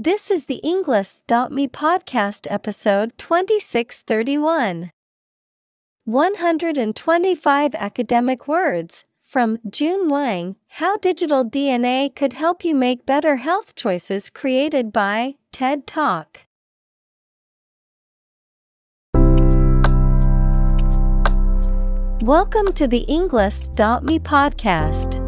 This is the Englist.me podcast episode 2631. 125 academic words from Jun Wang How Digital DNA Could Help You Make Better Health Choices, created by TED Talk. Welcome to the Englist.me podcast.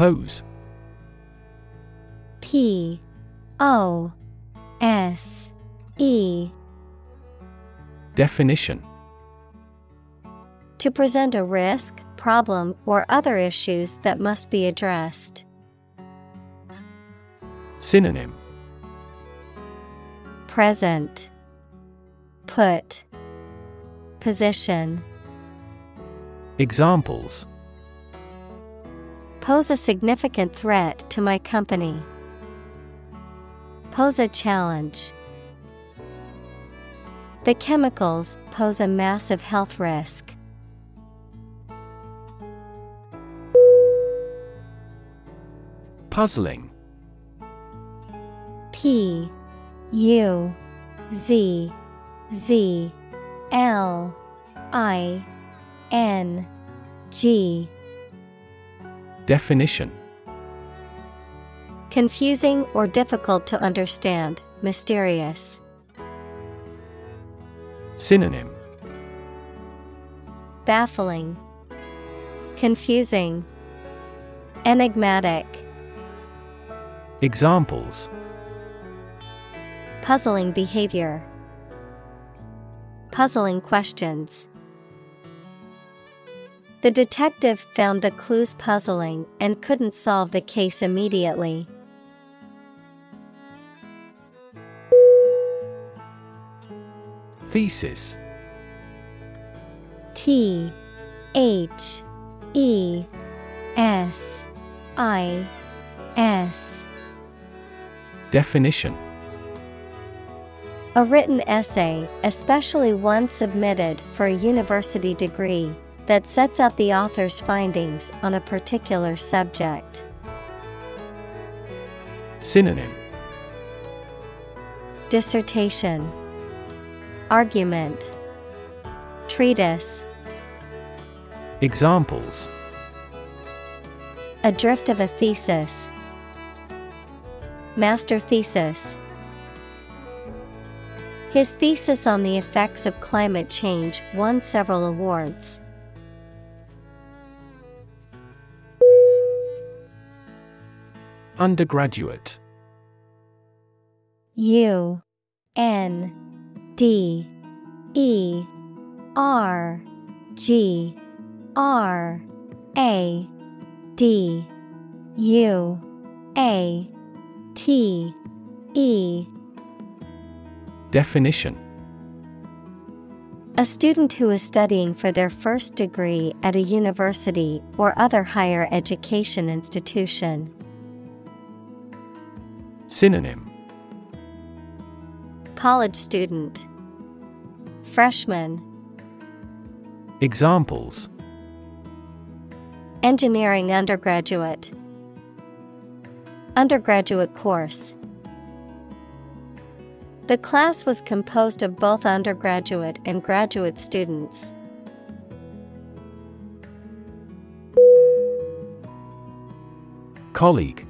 Pose P O S E. Definition. To present a risk, problem, or other issues that must be addressed. Synonym. Present. Put. Position. Examples Pose a significant threat to my company. Pose a challenge. The chemicals pose a massive health risk. Puzzling P U Z Z L I N G Definition. Confusing or difficult to understand, mysterious. Synonym. Baffling, Confusing, Enigmatic, Examples. Puzzling behavior, Puzzling questions. The detective found the clues puzzling and couldn't solve the case immediately. Thesis. T H E S I S. Definition. A written essay, especially one submitted for a university degree, that sets out the author's findings on a particular subject. Synonym Dissertation Argument Treatise Examples A drift of a thesis. Master thesis. His thesis on the effects of climate change won several awards. Undergraduate. U N D E R G R A D U A T E. Definition. A student who is studying for their first degree at a university or other higher education institution. Synonym. College student, Freshman, Examples. Engineering undergraduate, Undergraduate course. The class was composed of both undergraduate and graduate students. Colleague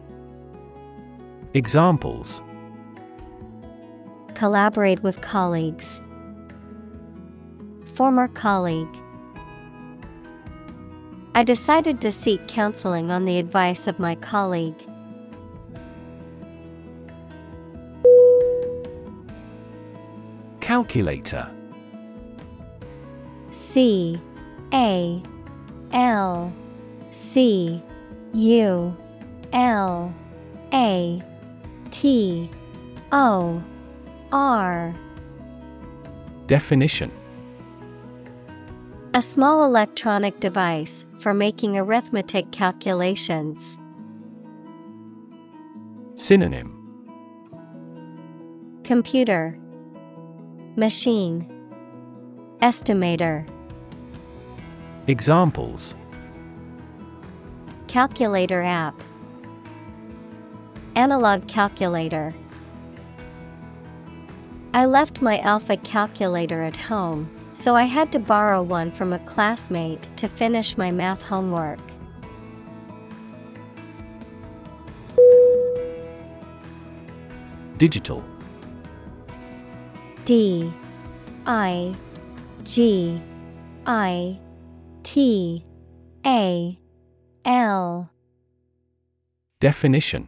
Examples Collaborate with colleagues. Former colleague. I decided to seek counseling on the advice of my colleague. Calculator C A L C U L A T O R. Definition. A small electronic device for making arithmetic calculations. Synonym. Computer. Machine. Estimator. Examples. Calculator app Analog calculator. I left my alpha calculator at home, so I had to borrow one from a classmate to finish my math homework. Digital. D. I. G. I. T. A. L. Definition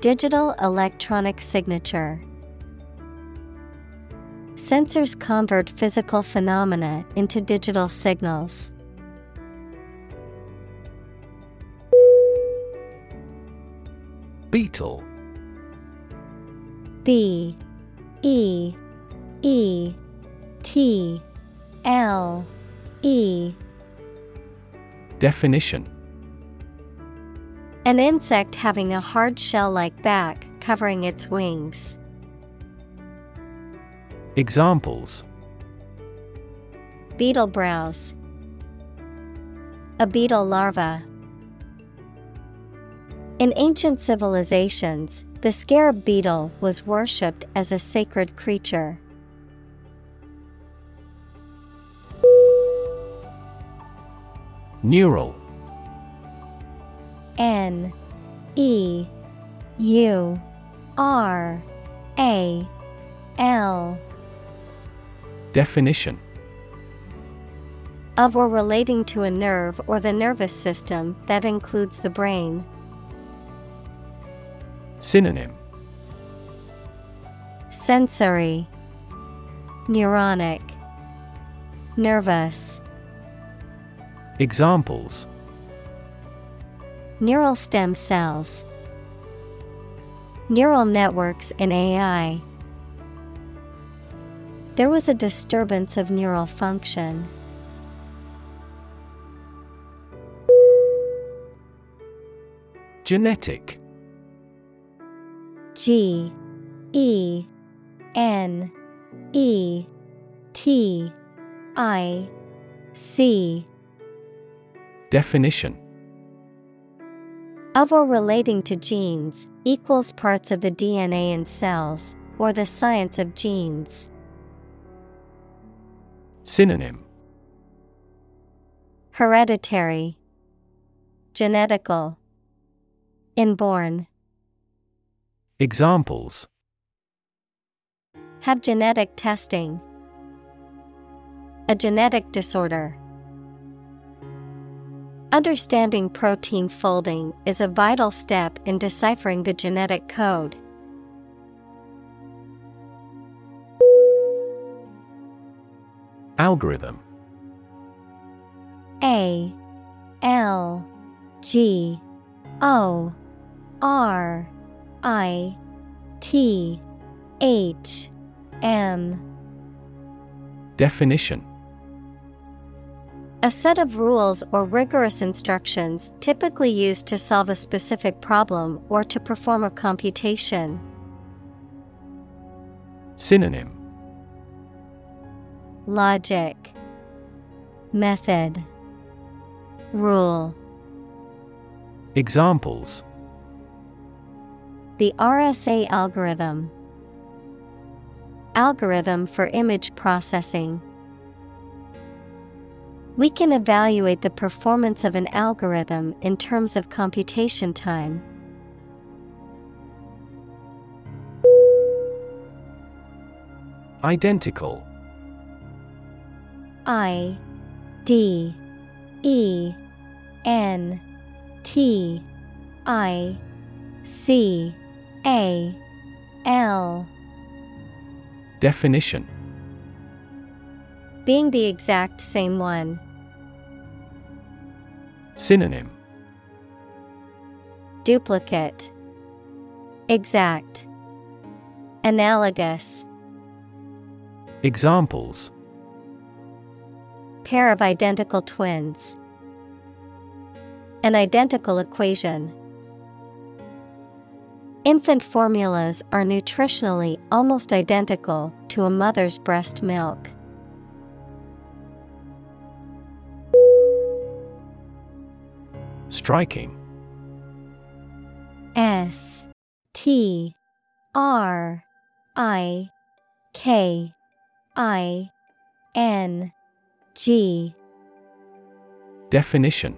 Digital electronic signature. Sensors convert physical phenomena into digital signals. Beetle B E E T L E Definition An insect having a hard shell like back covering its wings. Examples Beetle browse. A beetle larva. In ancient civilizations, the scarab beetle was worshipped as a sacred creature. Neural N E U R A L. Definition. Of or relating to a nerve or the nervous system that includes the brain. Synonym. Sensory. Neuronic. Nervous. Examples Neural stem cells Neural networks in AI There was a disturbance of neural function. Genetic. G E N E T I C. Definition of or relating to genes equals parts of the DNA in cells, or the science of genes. Synonym Hereditary, Genetical, Inborn. Examples Have genetic testing. A genetic disorder. Understanding protein folding is a vital step in deciphering the genetic code. Algorithm. A L G O R I T H M. Definition A set of rules or rigorous instructions typically used to solve a specific problem or to perform a computation. Synonym. Logic. Method. Rule. Examples. The RSA algorithm. Algorithm for image processing. We can evaluate the performance of an algorithm in terms of computation time. Identical I D E N T I C A L Definition Being the exact same one. Synonym Duplicate Exact Analogous Examples Pair of identical twins. An identical equation. Infant formulas are nutritionally almost identical to a mother's breast milk. Striking. S T R I K I N G. Definition.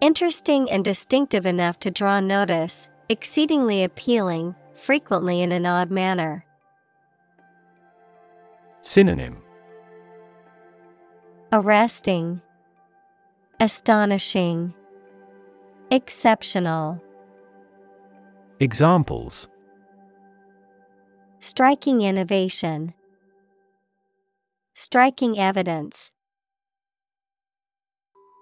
Interesting and distinctive enough to draw notice, exceedingly appealing, frequently in an odd manner. Synonym. Arresting, Astonishing, Exceptional. Examples Striking innovation, Striking evidence.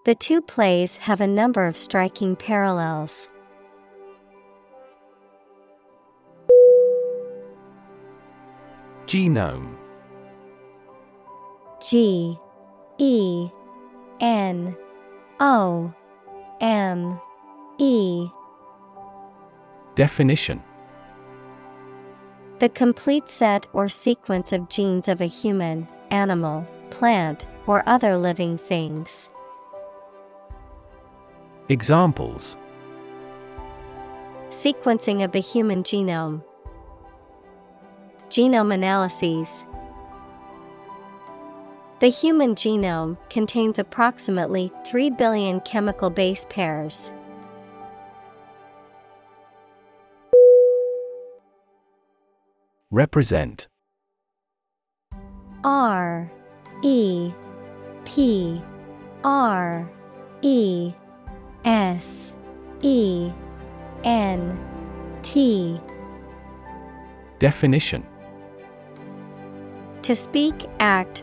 The two plays have a number of striking parallels. Genome G E N O M E Definition The complete set or sequence of genes of a human, animal, plant, or other living things. Examples Sequencing of the human genome, Genome analyses. The human genome contains approximately 3 billion chemical base pairs. Represent. R E P R E S E N T. Definition. To speak, act,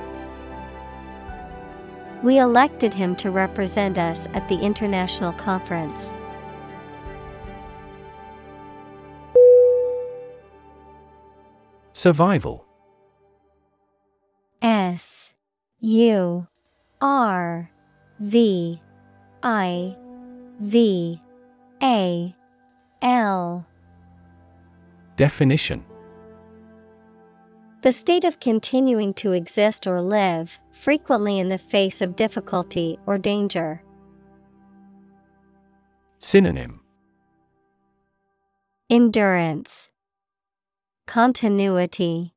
We elected him to represent us at the international conference. Survival. S U R V I V A L. Definition. The state of continuing to exist or live, frequently in the face of difficulty or danger. Synonym Endurance, Continuity,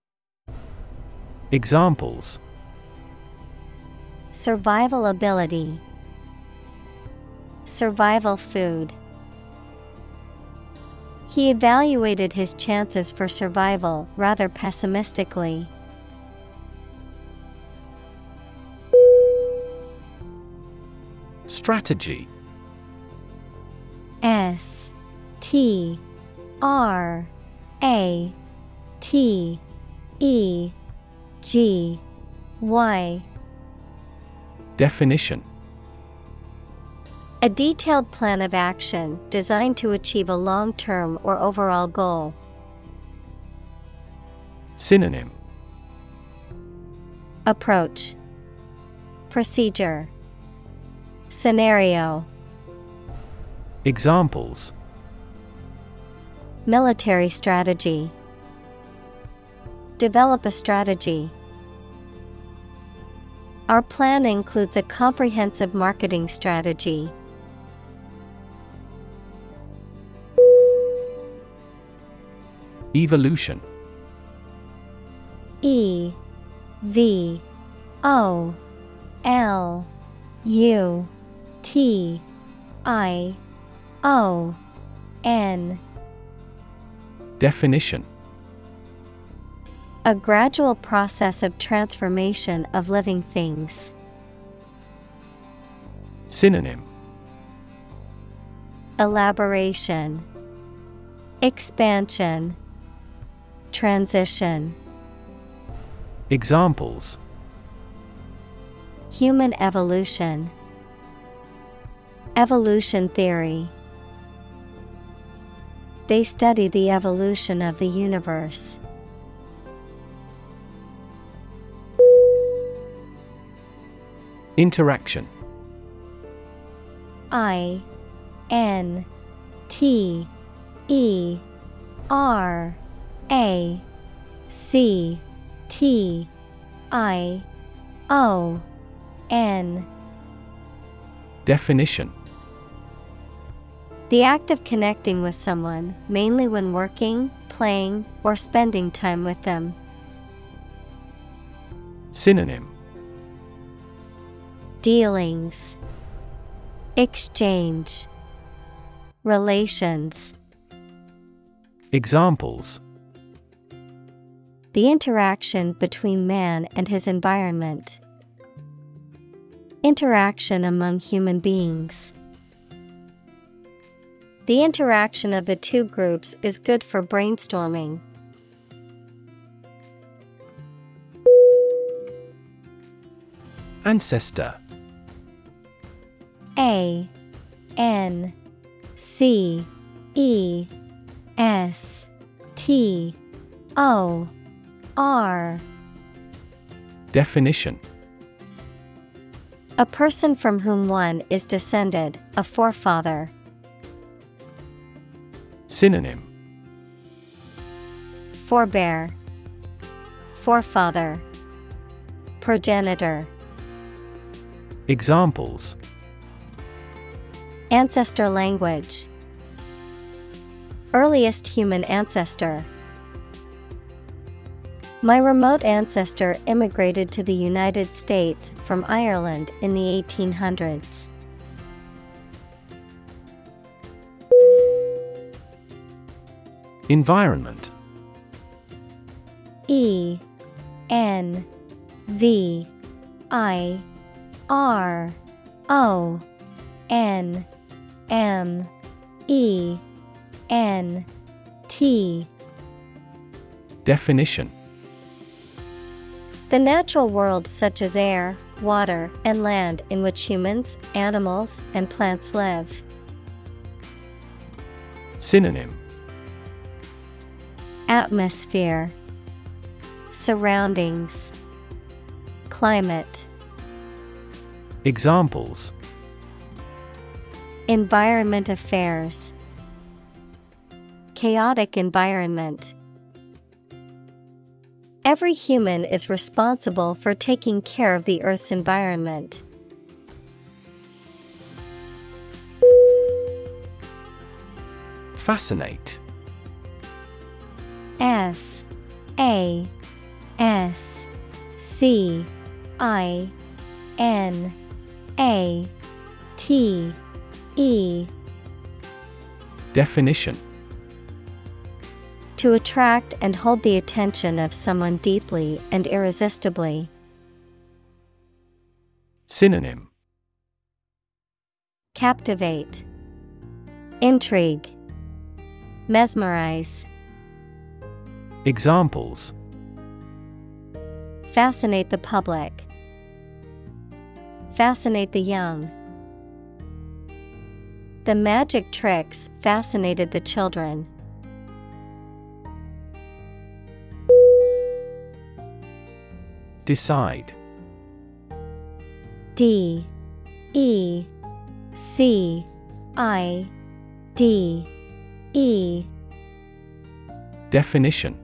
Examples Survival ability, Survival food. He evaluated his chances for survival rather pessimistically. Strategy. S T R A T E G Y. Definition. A detailed plan of action designed to achieve a long term or overall goal. Synonym. Approach. Procedure Scenario. Examples. Military strategy. Develop a strategy. Our plan includes a comprehensive marketing strategy. Evolution. E V O L U T I O N. Definition. A gradual process of transformation of living things. Synonym. Elaboration. Expansion. Transition. Examples. Human evolution Evolution theory. They study the evolution of the universe. Interaction. I N T E R A C T I O N. Definition The act of connecting with someone, mainly when working, playing, or spending time with them. Synonym Dealings Exchange Relations Examples The interaction between man and his environment. Interaction among human beings. The interaction of the two groups is good for brainstorming. Ancestor A N C E S T O R Definition A person from whom one is descended, a forefather. Synonym. Forebear, Forefather, Progenitor, Examples. Ancestor language, Earliest human ancestor. My remote ancestor immigrated to the United States from Ireland in the 1800s. Environment. E N V I R O N M E N T. Definition. The natural world, such as air, water, and land, in which humans, animals, and plants live. Synonym Atmosphere, Surroundings, Climate, Examples Environment Affairs, Chaotic environment. Every human is responsible for taking care of the Earth's environment. Fascinate A S C I N A T E. Definition. To attract and hold the attention of someone deeply and irresistibly. Synonym. Captivate, Intrigue, Mesmerize. Examples Fascinate the public. Fascinate the young. The magic tricks fascinated the children. Decide D E C I D E Definition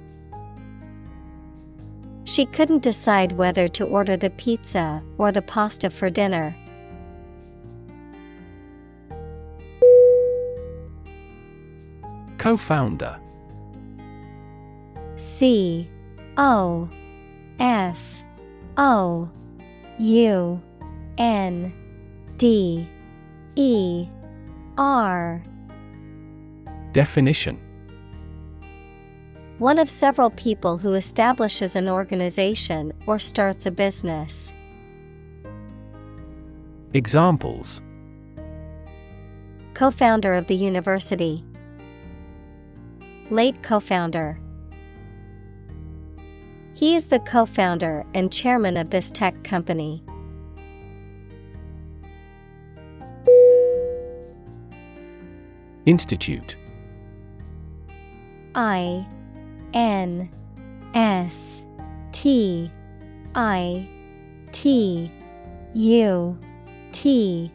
She couldn't decide whether to order the pizza or the pasta for dinner. Co founder C O F O U N D E R. Definition One of several people who establishes an organization or starts a business. Examples Co founder of the university. Late co founder. He is the co founder and chairman of this tech company. Institute I N S T I T U T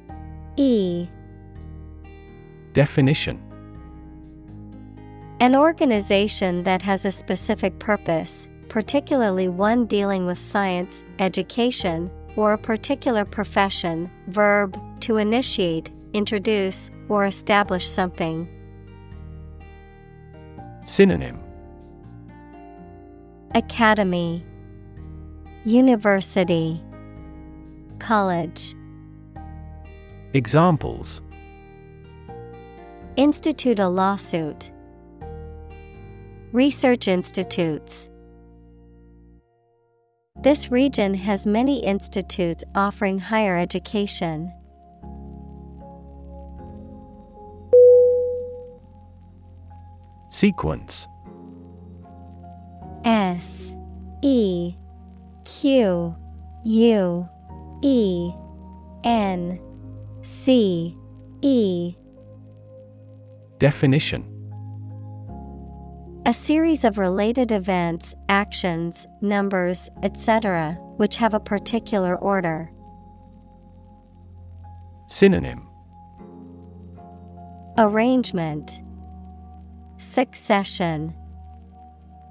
E Definition An organization that has a specific purpose, particularly one dealing with science, education, or a particular profession. Verb to initiate, introduce, or establish something. Synonym Academy, University, College. Examples Institute a lawsuit. Research institutes. This region has many institutes offering higher education. Sequence S E Q U E N C E Definition A series of related events, actions, numbers, etc., which have a particular order. Synonym Arrangement Succession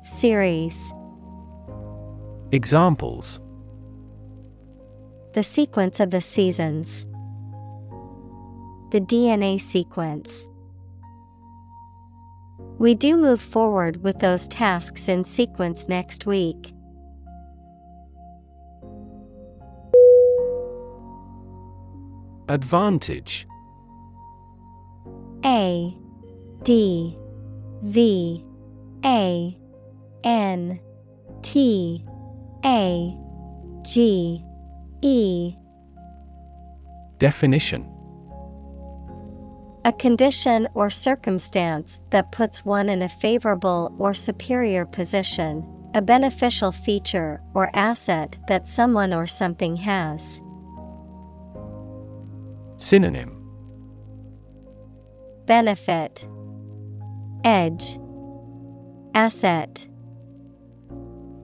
Series Examples The sequence of the seasons. The DNA sequence. We do move forward with those tasks in sequence next week. Advantage A D V A N T A G E. Definition. A condition or circumstance that puts one in a favorable or superior position, a beneficial feature or asset that someone or something has. Synonym. Benefit. Edge. Asset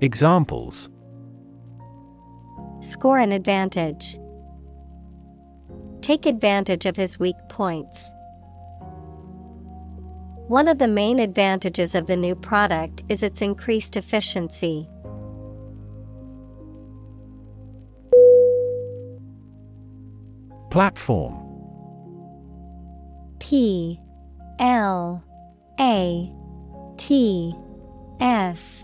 Examples Score an advantage. Take advantage of his weak points. One of the main advantages of the new product is its increased efficiency. Platform P L A T F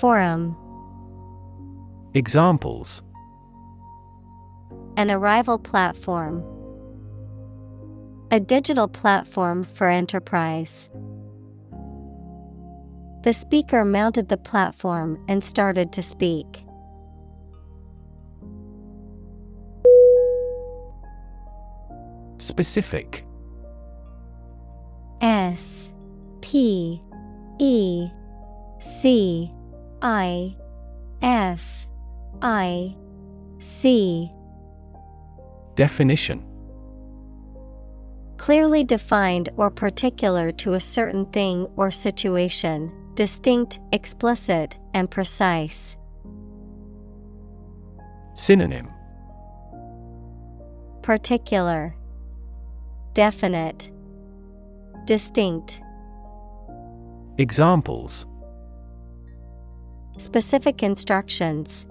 Forum Examples An arrival platform A digital platform for enterprise. The speaker mounted the platform and started to speak. Specific S P E C I F I C. Definition. Clearly defined or particular to a certain thing or situation, distinct, explicit, and precise. Synonym. Particular. Definite. Distinct. Examples Specific instructions.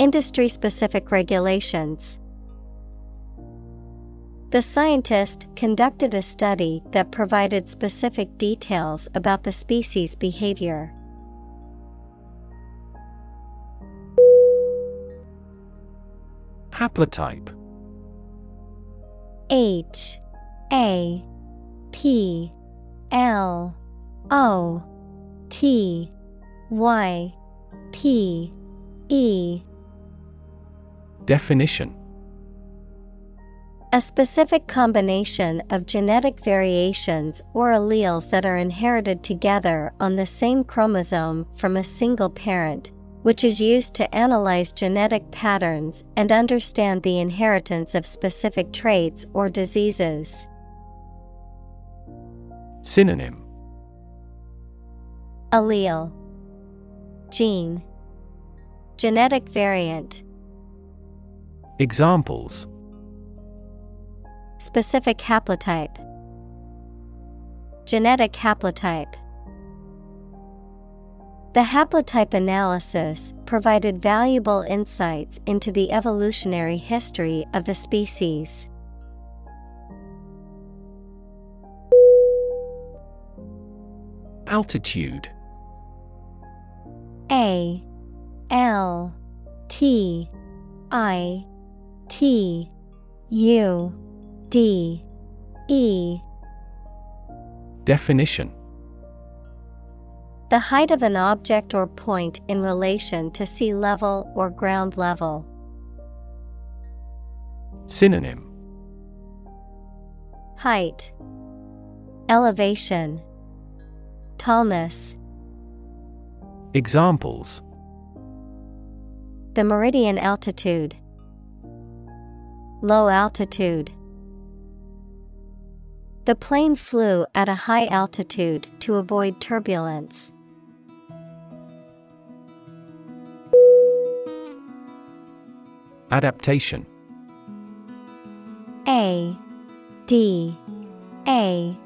Industry specific regulations. The scientist conducted a study that provided specific details about the species' behavior. Haplotype. H. A. P. L. O. T Y P E. Definition. A specific combination of genetic variations or alleles that are inherited together on the same chromosome from a single parent, which is used to analyze genetic patterns and understand the inheritance of specific traits or diseases. Synonym. Allele Gene. Genetic variant. Examples. Specific haplotype. Genetic haplotype. The haplotype analysis provided valuable insights into the evolutionary history of the species. Altitude A L T I T U D E. Definition. The height of an object or point in relation to sea level or ground level. Synonym. Height. Elevation. Tallness Examples. The meridian altitude. Low altitude. The plane flew at a high altitude to avoid turbulence. Adaptation. A D A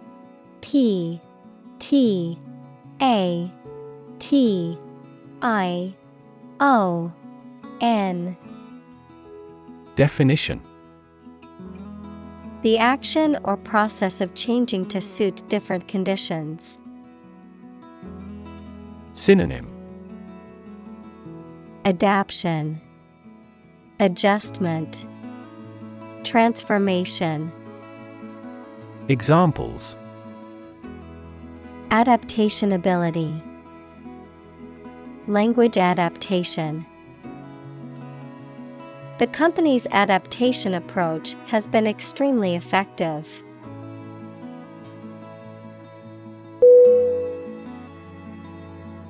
P T A T I O N. Definition. The action or process of changing to suit different conditions. Synonym. Adaption. Adjustment. Transformation. Examples. Adaptation ability Language adaptation. The company's adaptation approach has been extremely effective.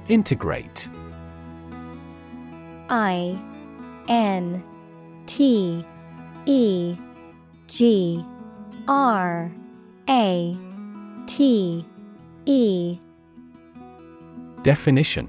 Integrate. I N T E G R A T E. Definition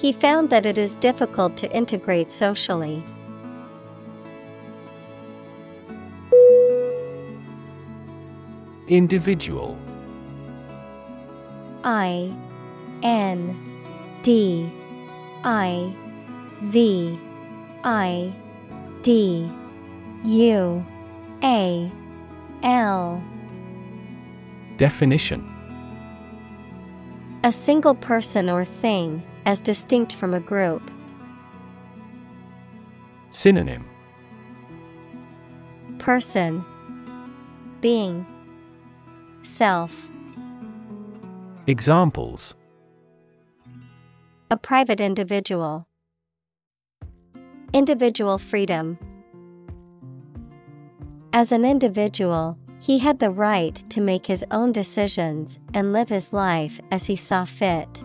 He found that it is difficult to integrate socially. Individual. I N D I V I D U A L. Definition. A single person or thing, as distinct from a group. Synonym Person Being Self Examples A private individual. Individual freedom. As an individual, he had the right to make his own decisions and live his life as he saw fit.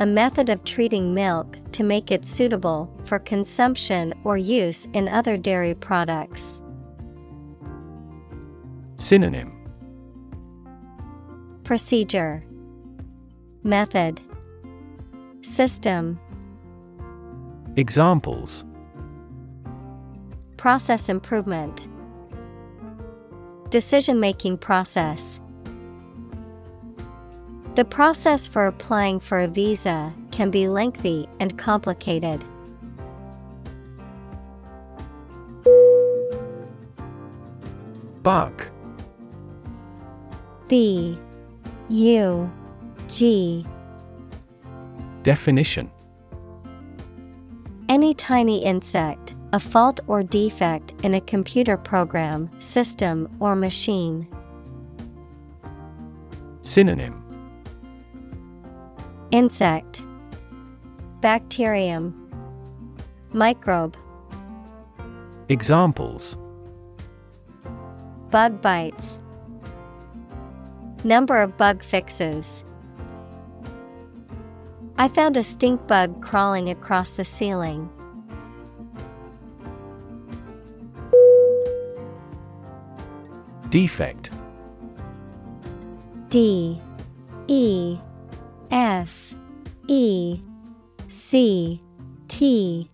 A method of treating milk to make it suitable for consumption or use in other dairy products. Synonym. Procedure. Method. System. Examples. Process improvement. Decision making process The process for applying for a visa can be lengthy and complicated. Bug B U G Definition Any tiny insect, a fault or defect in a computer program, system, or machine. Synonym Insect Bacterium Microbe Examples Bug bites Number of bug fixes. I found a stink bug crawling across the ceiling. Defect D E F E C T.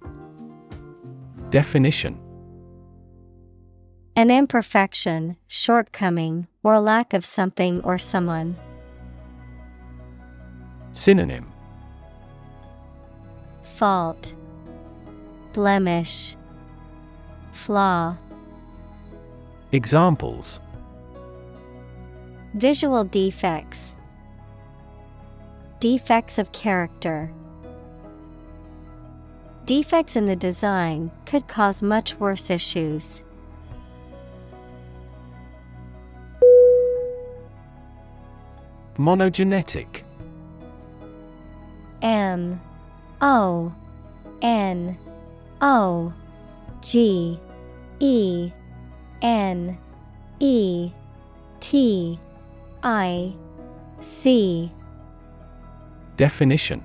Definition. An imperfection, shortcoming, or lack of something or someone. Synonym. Fault Blemish Flaw. Examples. Visual defects Defects of character Defects in the design could cause much worse issues. Monogenetic M O N O G E N E T I C Definition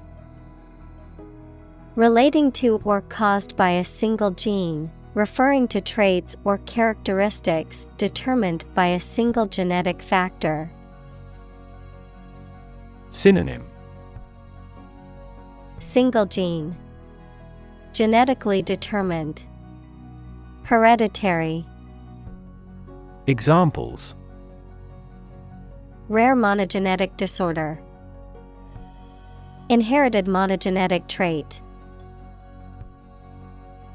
Relating to or caused by a single gene, referring to traits or characteristics determined by a single genetic factor. Synonym Single gene. Genetically determined. Hereditary. Examples Rare monogenetic disorder. Inherited monogenetic trait.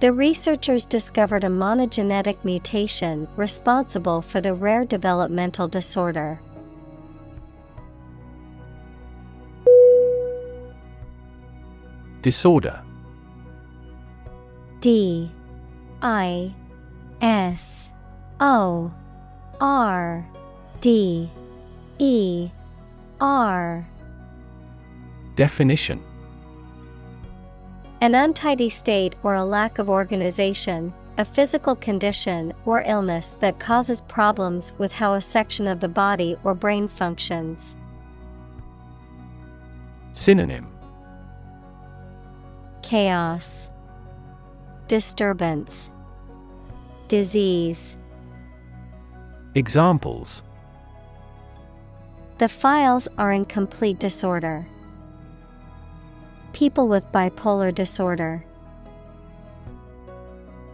The researchers discovered a monogenetic mutation responsible for the rare developmental disorder. Disorder. D. I. S. O. R. D. E. R Definition An untidy state or a lack of organization, a physical condition or illness that causes problems with how a section of the body or brain functions. Synonym Chaos, Disturbance, Disease. Examples The files are in complete disorder. People with bipolar disorder.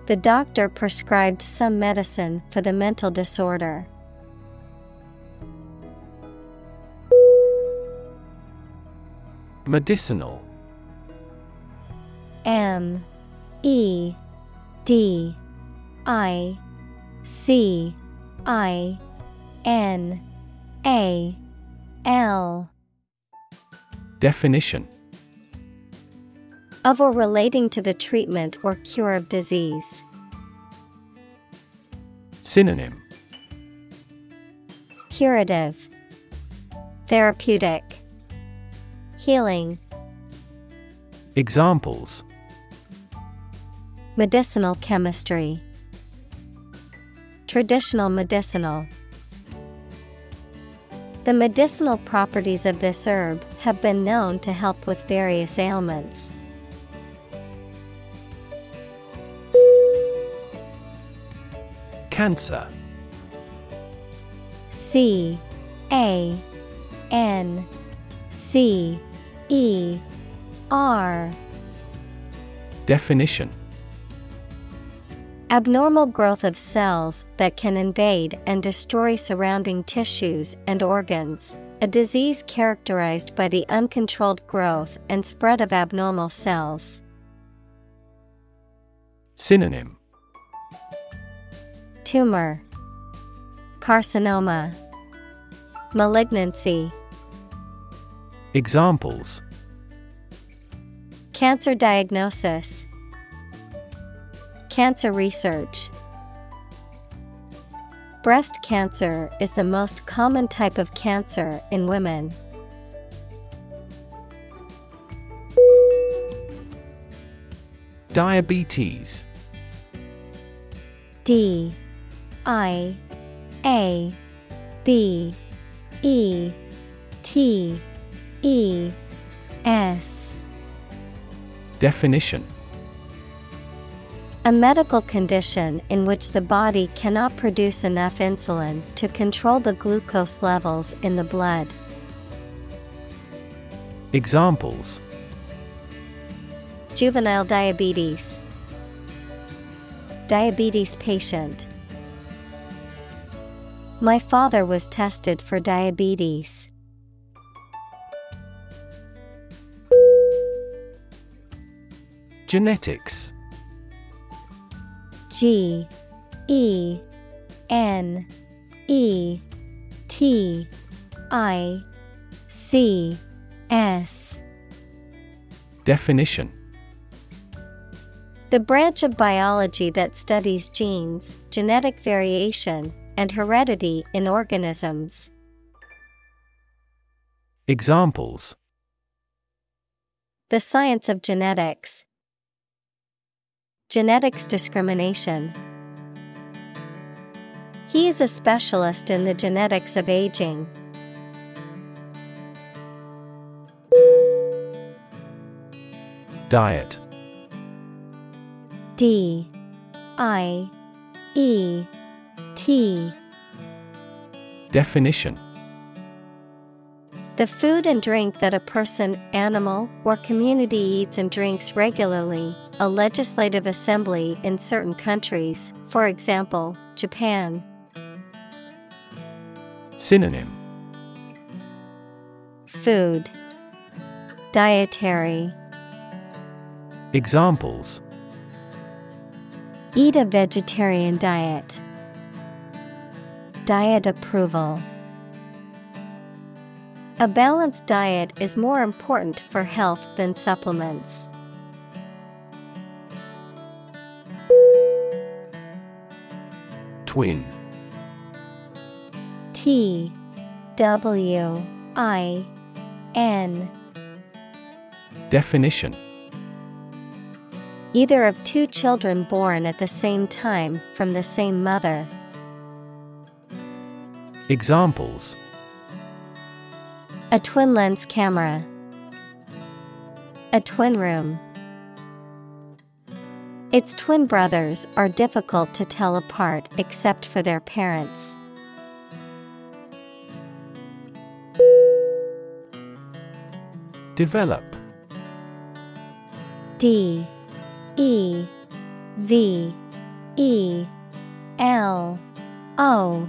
The doctor prescribed some medicine for the mental disorder. Medicinal M E D I C I N A L Definition of or relating to the treatment or cure of disease. Synonym Curative, Therapeutic, Healing. Examples Medicinal chemistry. Traditional medicinal. The medicinal properties of this herb have been known to help with various ailments. Cancer C A N C E R Definition Abnormal growth of cells that can invade and destroy surrounding tissues and organs. A disease characterized by the uncontrolled growth and spread of abnormal cells. Synonym Tumor, Carcinoma, Malignancy. Examples Cancer diagnosis, Cancer research. Breast cancer is the most common type of cancer in women. Diabetes D I A B E T E S Definition A medical condition in which the body cannot produce enough insulin to control the glucose levels in the blood. Examples Juvenile diabetes, Diabetes patient. My father was tested for diabetes. Genetics. G E N E T I C S. Definition. The branch of biology that studies genes, genetic variation, and heredity in organisms. Examples The science of genetics. Genetics discrimination. He is a specialist in the genetics of aging. Diet. D I E T Definition. The food and drink that a person, animal, or community eats and drinks regularly, a legislative assembly in certain countries, for example, Japan. Synonym. Food. Dietary. Examples. Eat a vegetarian diet. Diet approval. A balanced diet is more important for health than supplements. Twin T W I N Definition Either of two children born at the same time from the same mother. Examples A twin lens camera. A twin room. Its twin brothers are difficult to tell apart except for their parents. Develop D E V E L O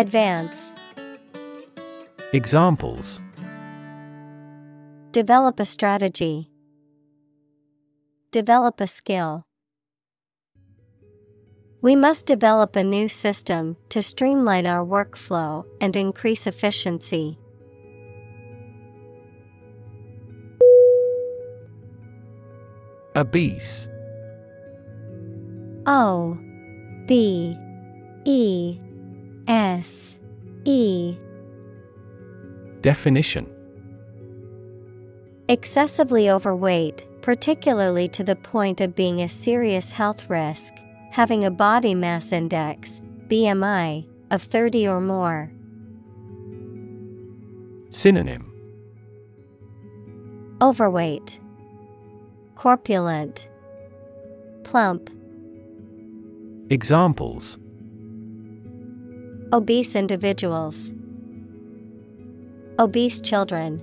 Advance. Examples Develop a strategy. Develop a skill. We must develop a new system to streamline our workflow and increase efficiency. Obese O B E S E. Definition. Excessively overweight, particularly to the point of being a serious health risk, having a body mass index, BMI, of 30 or more. Synonym. Overweight, Corpulent, Plump, Examples Obese individuals, Obese children.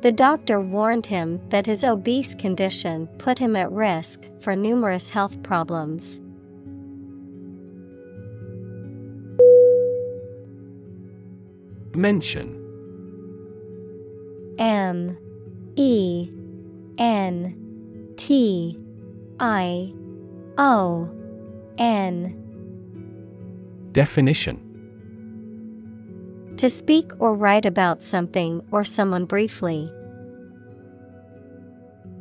The doctor warned him that his obese condition put him at risk for numerous health problems. Mention. M. E. N. T. I. O. N Definition. To speak or write about something or someone briefly.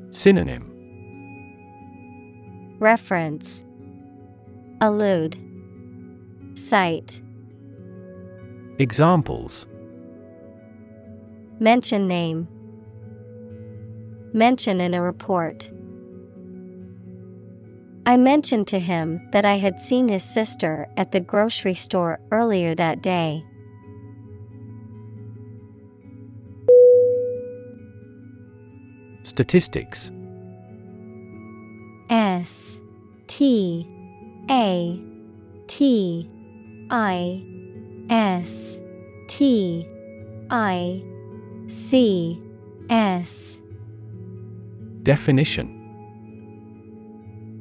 Synonym. Reference. Allude. Cite. Examples. Mention name. Mention in a report. I mentioned to him that I had seen his sister at the grocery store earlier that day. Statistics. S T A T I S T I C S. Definition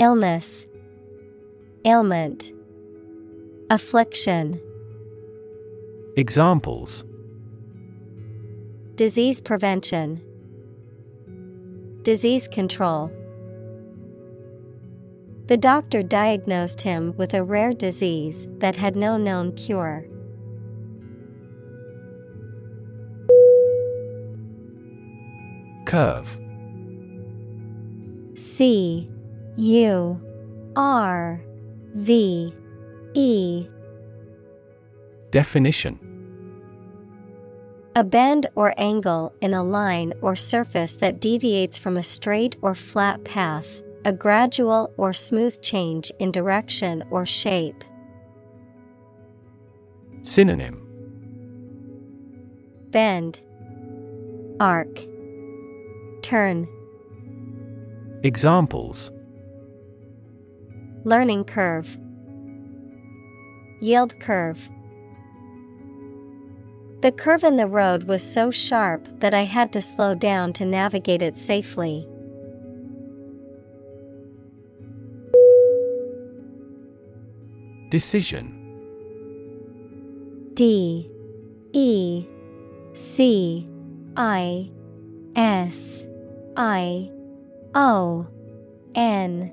Illness, Ailment, Affliction, Examples Disease prevention, Disease control. The doctor diagnosed him with a rare disease that had no known cure. Curve C U R V E. Definition. A bend or angle in a line or surface that deviates from a straight or flat path, a gradual or smooth change in direction or shape. Synonym. Bend, Arc, Turn. Examples Learning curve, Yield curve. The curve in the road was so sharp that I had to slow down to navigate it safely. Decision. D. E. C. I. S. I. O. N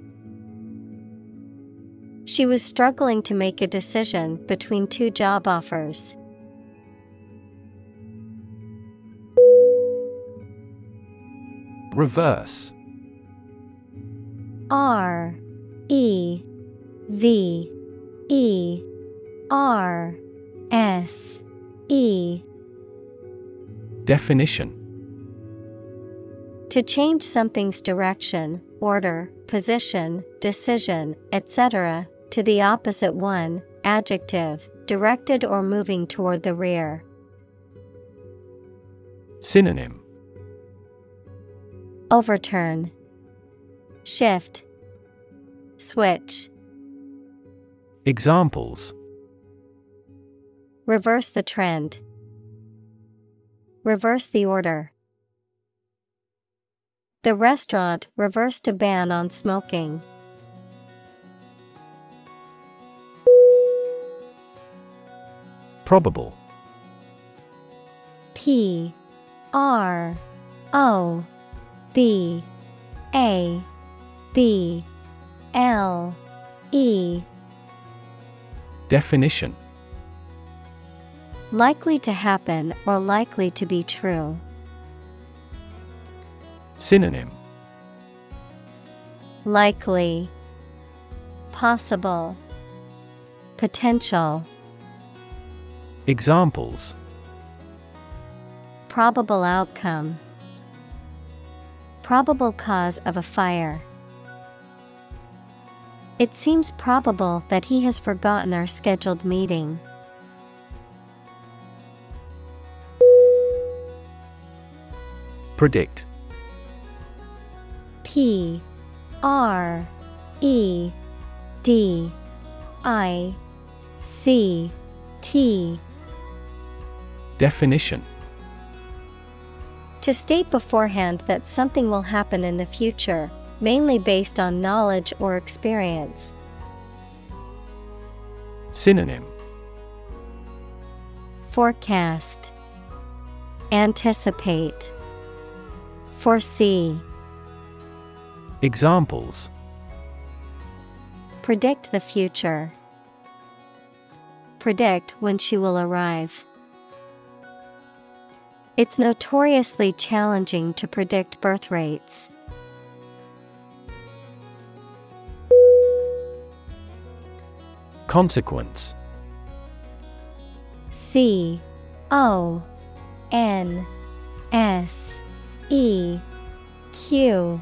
She was struggling to make a decision between two job offers. Reverse. R E V E R S E. Definition. To change something's direction, order, position, decision, etc., to the opposite one, adjective, directed or moving toward the rear. Synonym Overturn, Shift, Switch, Examples Reverse the trend, Reverse the order. The restaurant reversed a ban on smoking. Probable P R O B A B L E Definition Likely to happen or likely to be true. Synonym. Likely. Possible. Potential. Examples. Probable outcome. Probable cause of a fire. It seems probable that he has forgotten our scheduled meeting. Predict P R E D I C T. Definition. To state beforehand that something will happen in the future, mainly based on knowledge or experience. Synonym. Forecast. Anticipate. Foresee Examples Predict the future. Predict when she will arrive. It's notoriously challenging to predict birth rates. Consequence C O N S E Q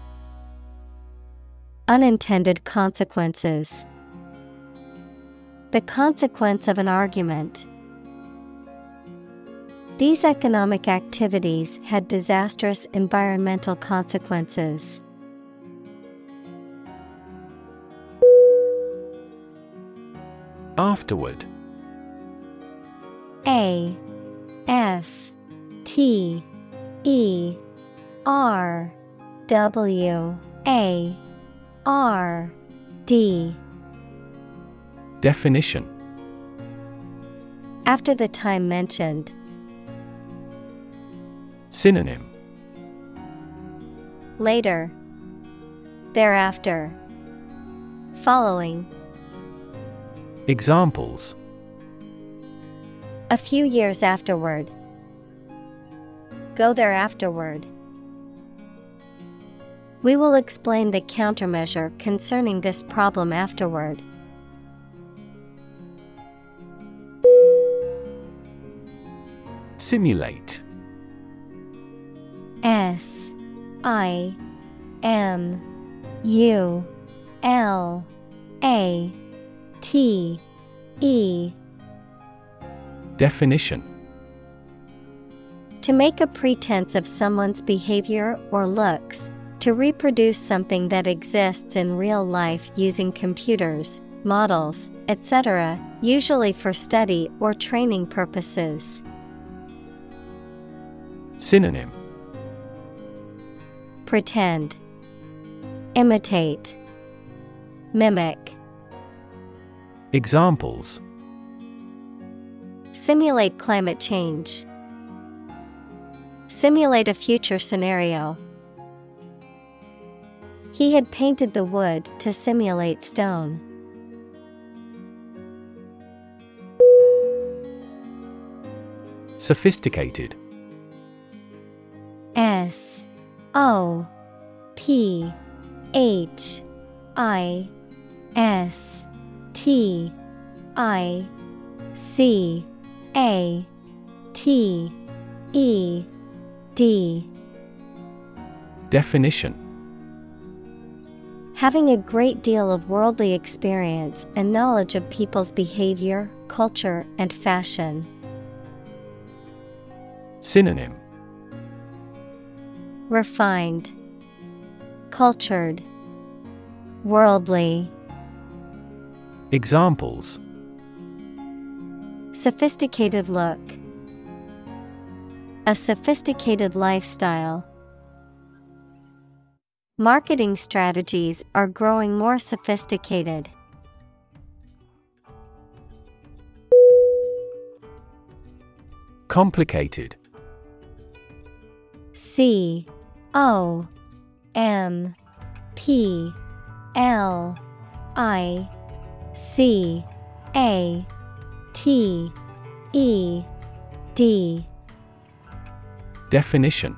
Unintended consequences. The consequence of an argument. These economic activities had disastrous environmental consequences. Afterward A F T E R W A R D. Definition. After the time mentioned, Synonym. Later, thereafter, following, Examples. A few years afterward. Go there afterward. We will explain the countermeasure concerning this problem afterward. Simulate. S I M U L A T E. Definition. To make a pretense of someone's behavior or looks, to reproduce something that exists in real life using computers, models, etc., usually for study or training purposes. Synonym Pretend, Imitate, Mimic. Examples Simulate climate change. Simulate a future scenario. He had painted the wood to simulate stone. Sophisticated. S O P H I S T I C A T E D. Definition Having a great deal of worldly experience and knowledge of people's behavior, culture, and fashion. Synonym Refined, Cultured, Worldly. Examples Sophisticated look. A sophisticated lifestyle. Marketing strategies are growing more sophisticated. Complicated. C O M P L I C A T E D. Definition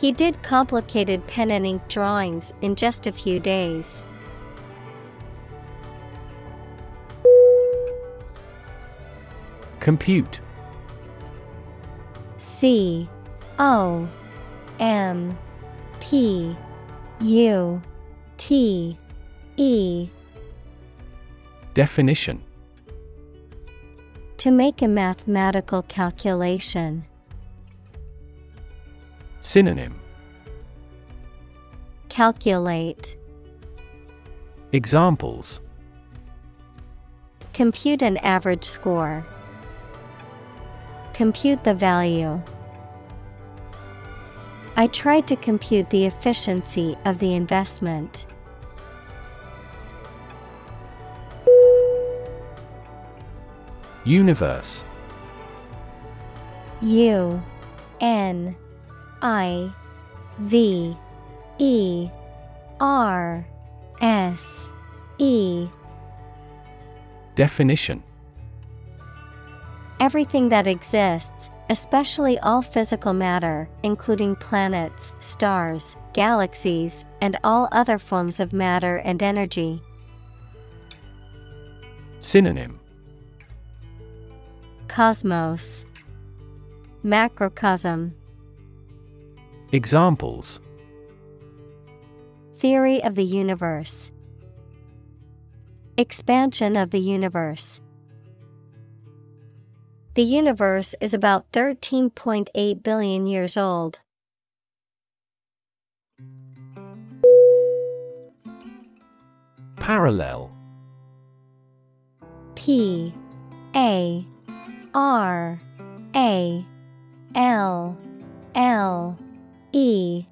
He did complicated pen and ink drawings in just a few days. Compute C O M P U T E Definition To make a mathematical calculation. Synonym Calculate. Examples Compute an average score. Compute the value. I tried to compute the efficiency of the investment. Universe U N I V E R S E. Definition. Everything that exists, especially all physical matter, including planets, stars, galaxies, and all other forms of matter and energy. Synonym. Cosmos. Macrocosm Examples. Theory of the universe. Expansion of the universe. The universe is about 13.8 billion years old. Parallel. P A R A L L E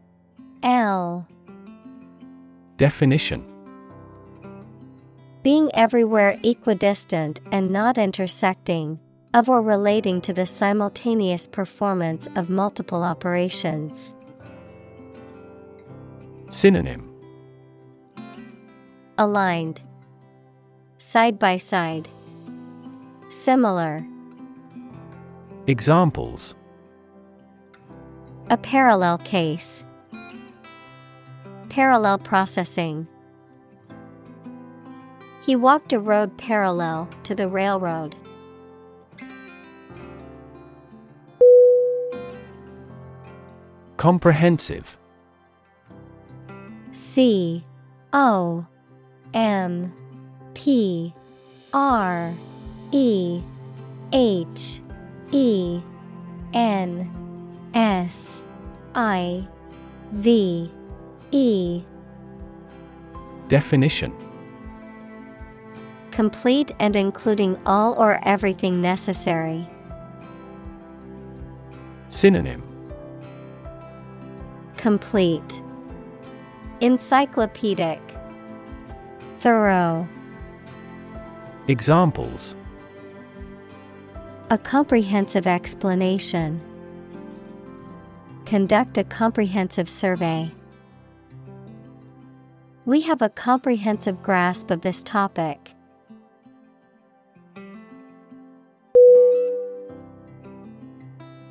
L. Definition. Being everywhere equidistant and not intersecting, of or relating to the simultaneous performance of multiple operations. Synonym. Aligned, Side by side, Similar, Examples a parallel case. Parallel processing. He walked a road parallel to the railroad. Comprehensive C O M P R E H E N S I V E. Definition. Complete and including all or everything necessary. Synonym. Complete. Encyclopedic. Thorough. Examples. A comprehensive explanation. Conduct a comprehensive survey. We have a comprehensive grasp of this topic.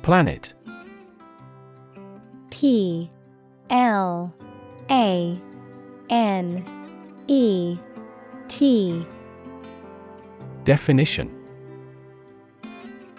Planet P L A N E T Definition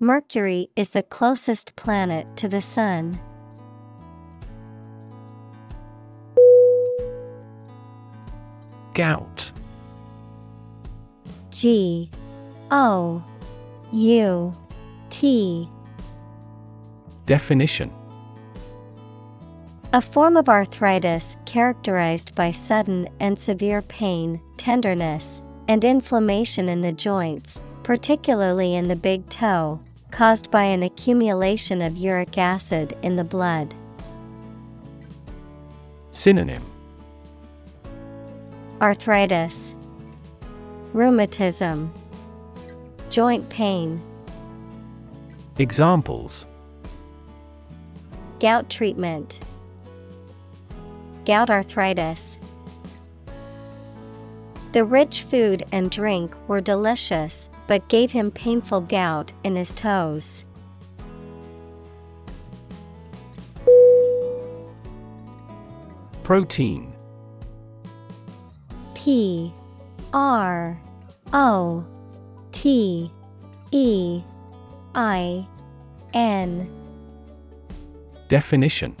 Mercury is the closest planet to the Sun. Gout. G O U T. Definition. A form of arthritis characterized by sudden and severe pain, tenderness, and inflammation in the joints, particularly in the big toe, caused by an accumulation of uric acid in the blood. Synonym Arthritis, Rheumatism, Joint pain. Examples Gout treatment, Gout arthritis. The rich food and drink were delicious, but gave him painful gout in his toes. Protein. P R O T E I N. Definition.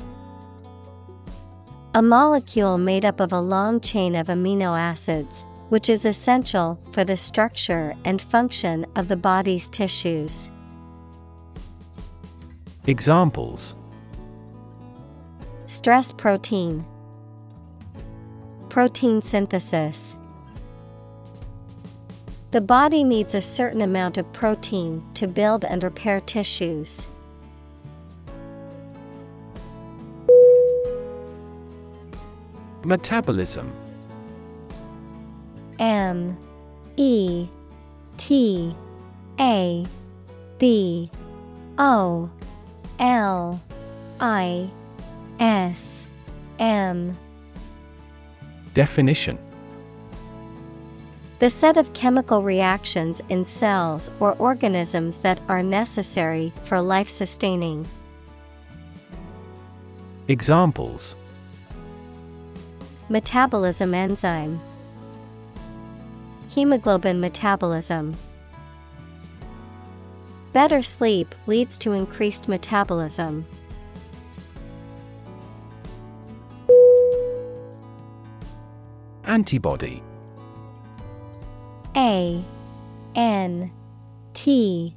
A molecule made up of a long chain of amino acids, which is essential for the structure and function of the body's tissues. Examples Stress protein, protein synthesis. The body needs a certain amount of protein to build and repair tissues. Metabolism M E T A B O L I S M. Definition. The set of chemical reactions in cells or organisms that are necessary for life sustaining. Examples. Metabolism enzyme, Hemoglobin metabolism. Better sleep leads to increased metabolism. Antibody A N T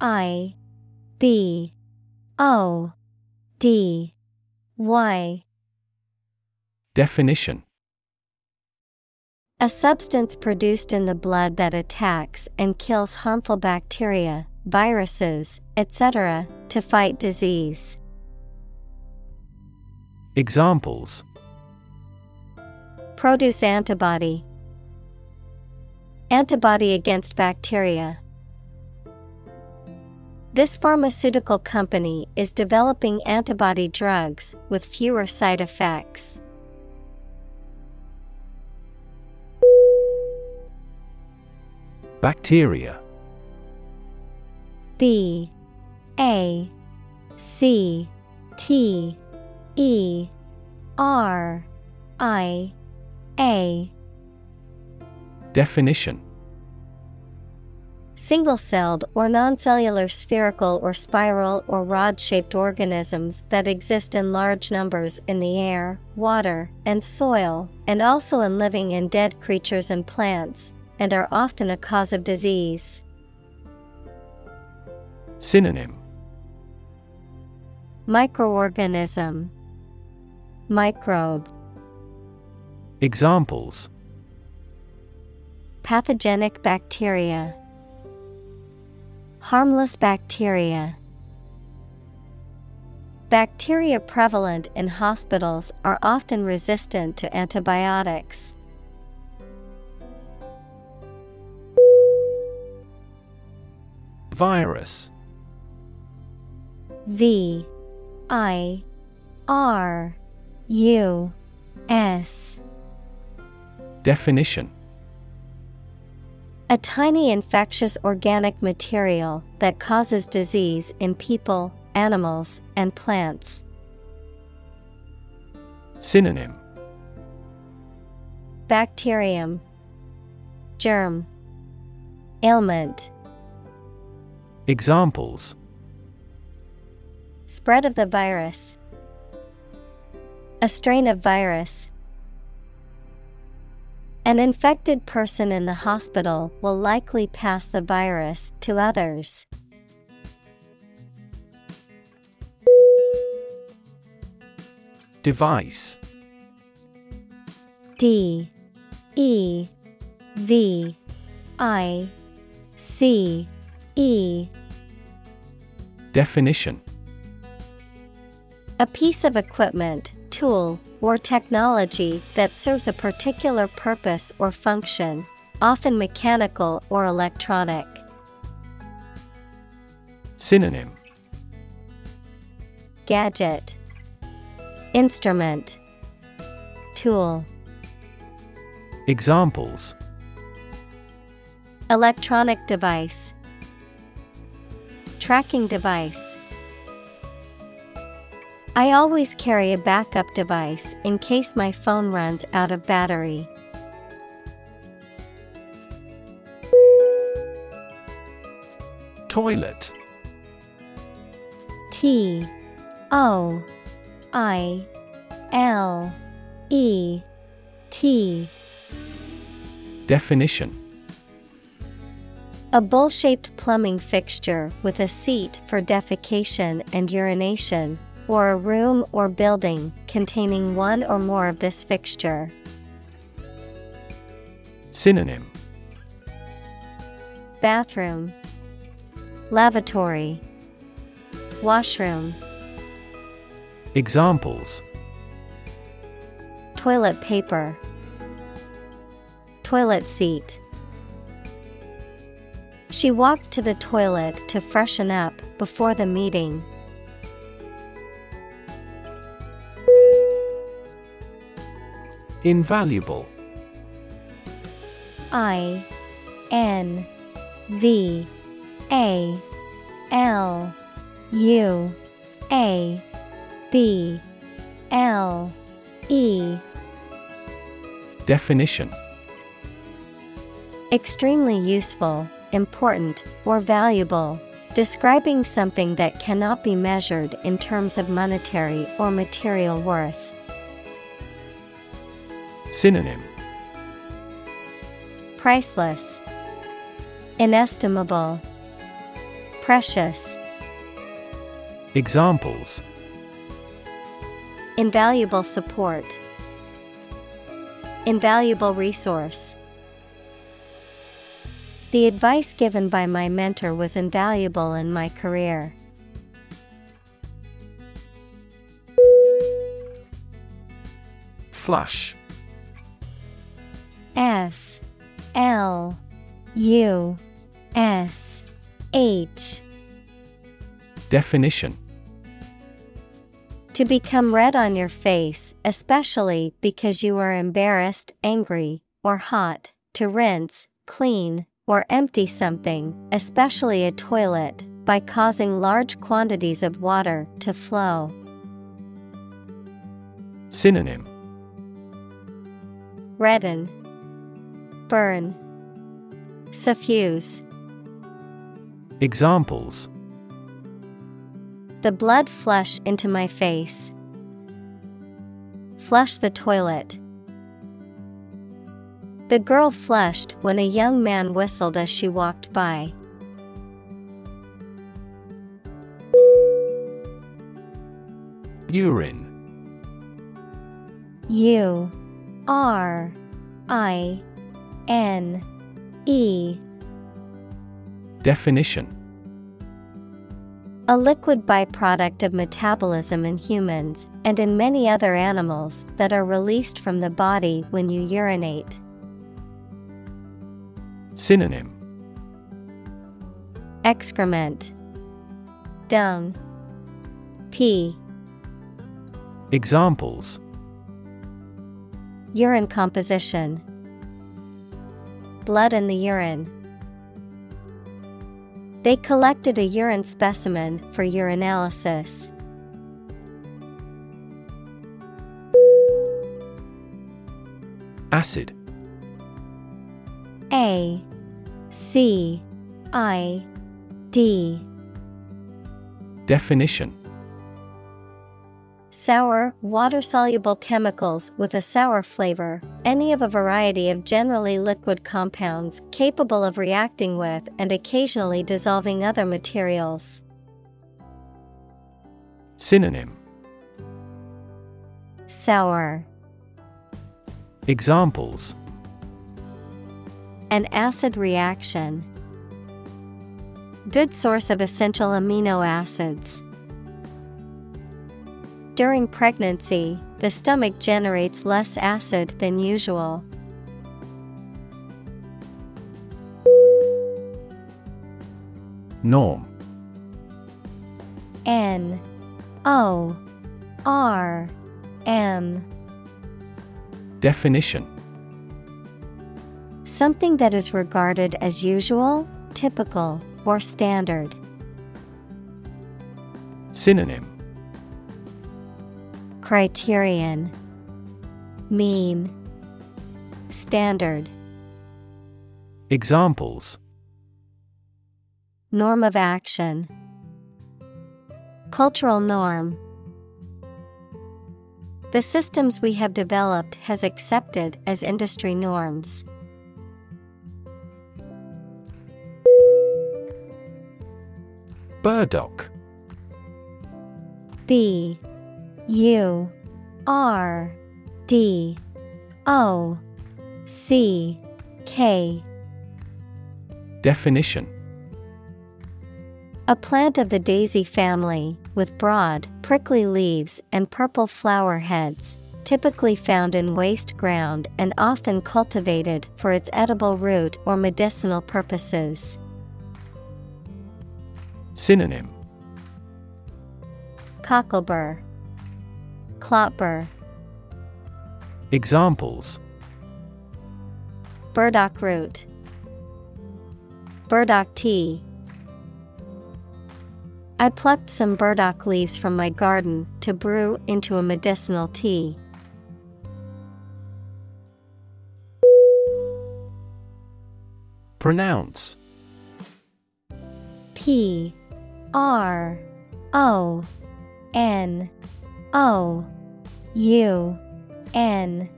I B O D Y Definition A substance produced in the blood that attacks and kills harmful bacteria, viruses, etc., to fight disease. Examples Produce antibody, antibody against bacteria. This pharmaceutical company is developing antibody drugs with fewer side effects. Bacteria. B A C T E R I A. Definition. Single celled or non-cellular spherical or spiral or rod shaped organisms that exist in large numbers in the air, water, and soil, and also in living and dead creatures and plants, and are often a cause of disease. Synonym. Microorganism. Microbe. Examples. Pathogenic bacteria. Harmless bacteria. Bacteria prevalent in hospitals are often resistant to antibiotics. Virus. V I R U S. Definition. A tiny infectious organic material that causes disease in people, animals, and plants. Synonym. Bacterium. Germ. Ailment Examples. Spread of the virus. A strain of virus. An infected person in the hospital will likely pass the virus to others. Device. D. E. V. I. C E. Definition. A piece of equipment, tool, or technology that serves a particular purpose or function, often mechanical or electronic. Synonym. Gadget, Instrument, Tool. Examples. Electronic device, Tracking device. I always carry a backup device in case my phone runs out of battery. Toilet T O I L E T Definition A bowl shaped plumbing fixture with a seat for defecation and urination, or a room or building containing one or more of this fixture. Synonym. Bathroom, Lavatory, Washroom, Examples. Toilet paper, Toilet seat. She walked to the toilet to freshen up before the meeting. Invaluable. I N V A L U A B L E. Definition. Extremely useful, important, or valuable, describing something that cannot be measured in terms of monetary or material worth. Synonym. Priceless, Inestimable, Precious, Examples. Invaluable support, Invaluable resource. The advice given by my mentor was invaluable in my career. Flush. F L U S H. Definition. To become red on your face, especially because you are embarrassed, angry, or hot, to rinse, clean, or empty something, especially a toilet, by causing large quantities of water to flow. Synonym Redden, Burn, Suffuse. Examples The blood flush into my face. Flush the toilet. The girl flushed when a young man whistled as she walked by. Urine U R I N E Definition A liquid byproduct of metabolism in humans and in many other animals that are released from the body when you urinate. Synonym. Excrement. Dung Pee Examples. Urine composition. Blood in the urine. They collected a urine specimen for urinalysis. Acid A C I D. Definition. Sour, water soluble chemicals with a sour flavor, any of a variety of generally liquid compounds capable of reacting with and occasionally dissolving other materials. Synonym. Sour, Examples an acid reaction. Good source of essential amino acids. During pregnancy, the stomach generates less acid than usual. Norm N O R M. Definition Something that is regarded as usual, typical, or standard. Synonym. Criterion. Mean. Standard. Examples. Norm of action. Cultural norm. The systems we have developed has accepted as industry norms. Burdock. B U R D O C K. Definition. A plant of the daisy family, with broad, prickly leaves and purple flower heads, typically found in waste ground and often cultivated for its edible root or medicinal purposes. Synonym. Cocklebur, Clotbur, Examples. Burdock root, Burdock tea. I plucked some burdock leaves from my garden to brew into a medicinal tea. Pronounce. P R O N O U N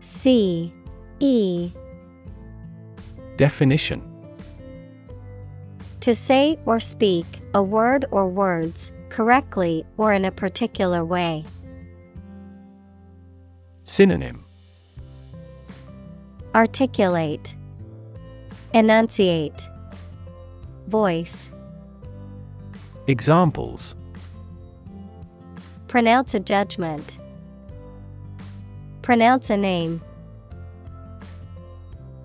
C E. Definition. To say or speak a word or words correctly or in a particular way. Synonym. Articulate, Enunciate, Voice. Examples Pronounce a judgment. Pronounce a name.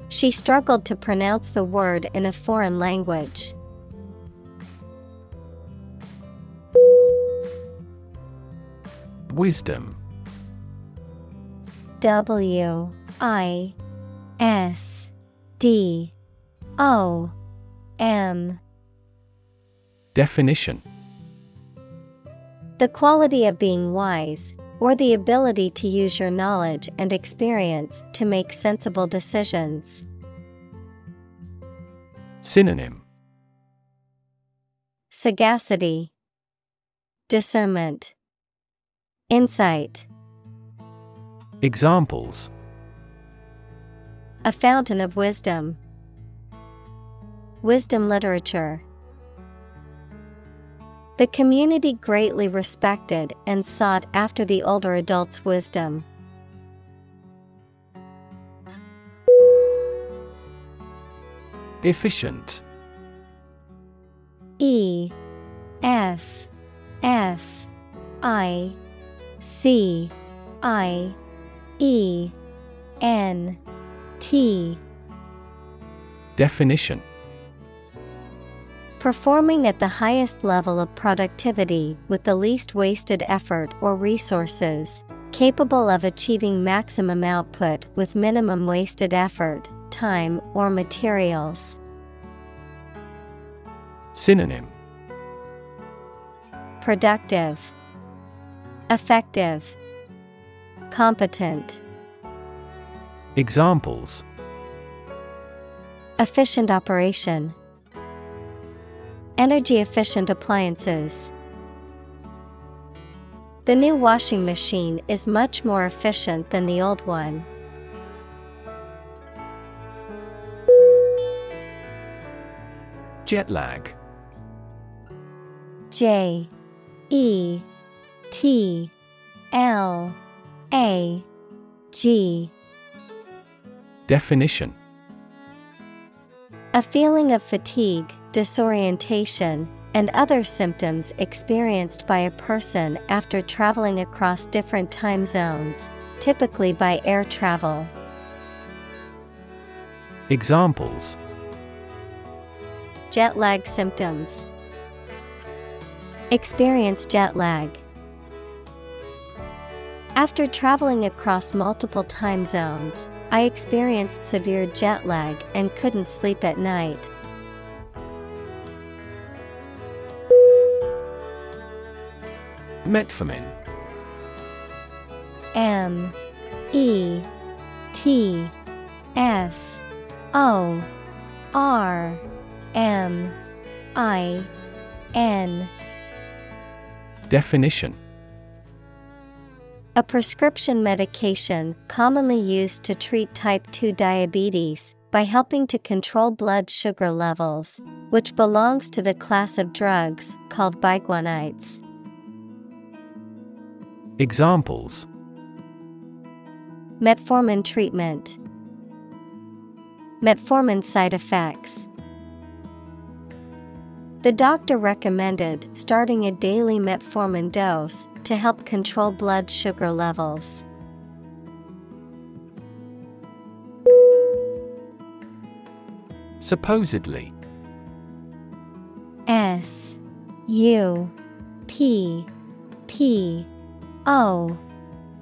She struggled to pronounce the word in a foreign language. Wisdom W I S D O M. Definition The quality of being wise, or the ability to use your knowledge and experience to make sensible decisions. Synonym Sagacity, Discernment, Insight. Examples A fountain of wisdom. Wisdom literature. The community greatly respected and sought after the older adult's wisdom. Efficient. E F F I C I E N T. Definition Performing at the highest level of productivity with the least wasted effort or resources, capable of achieving maximum output with minimum wasted effort, time, or materials. Synonym. Productive, Effective, Competent, Examples. Efficient operation, Energy efficient appliances. The new washing machine is much more efficient than the old one. Jet lag J E T L A G Definition A feeling of fatigue, disorientation, and other symptoms experienced by a person after traveling across different time zones, typically by air travel. Examples Jet lag symptoms. Experience jet lag. After traveling across multiple time zones, I experienced severe jet lag and couldn't sleep at night. Metformin. M E T F O R M I N Definition A prescription medication commonly used to treat type 2 diabetes by helping to control blood sugar levels, which belongs to the class of drugs called biguanides. Examples Metformin treatment, Metformin side effects. The doctor recommended starting a daily metformin dose to help control blood sugar levels. Supposedly. S U P P O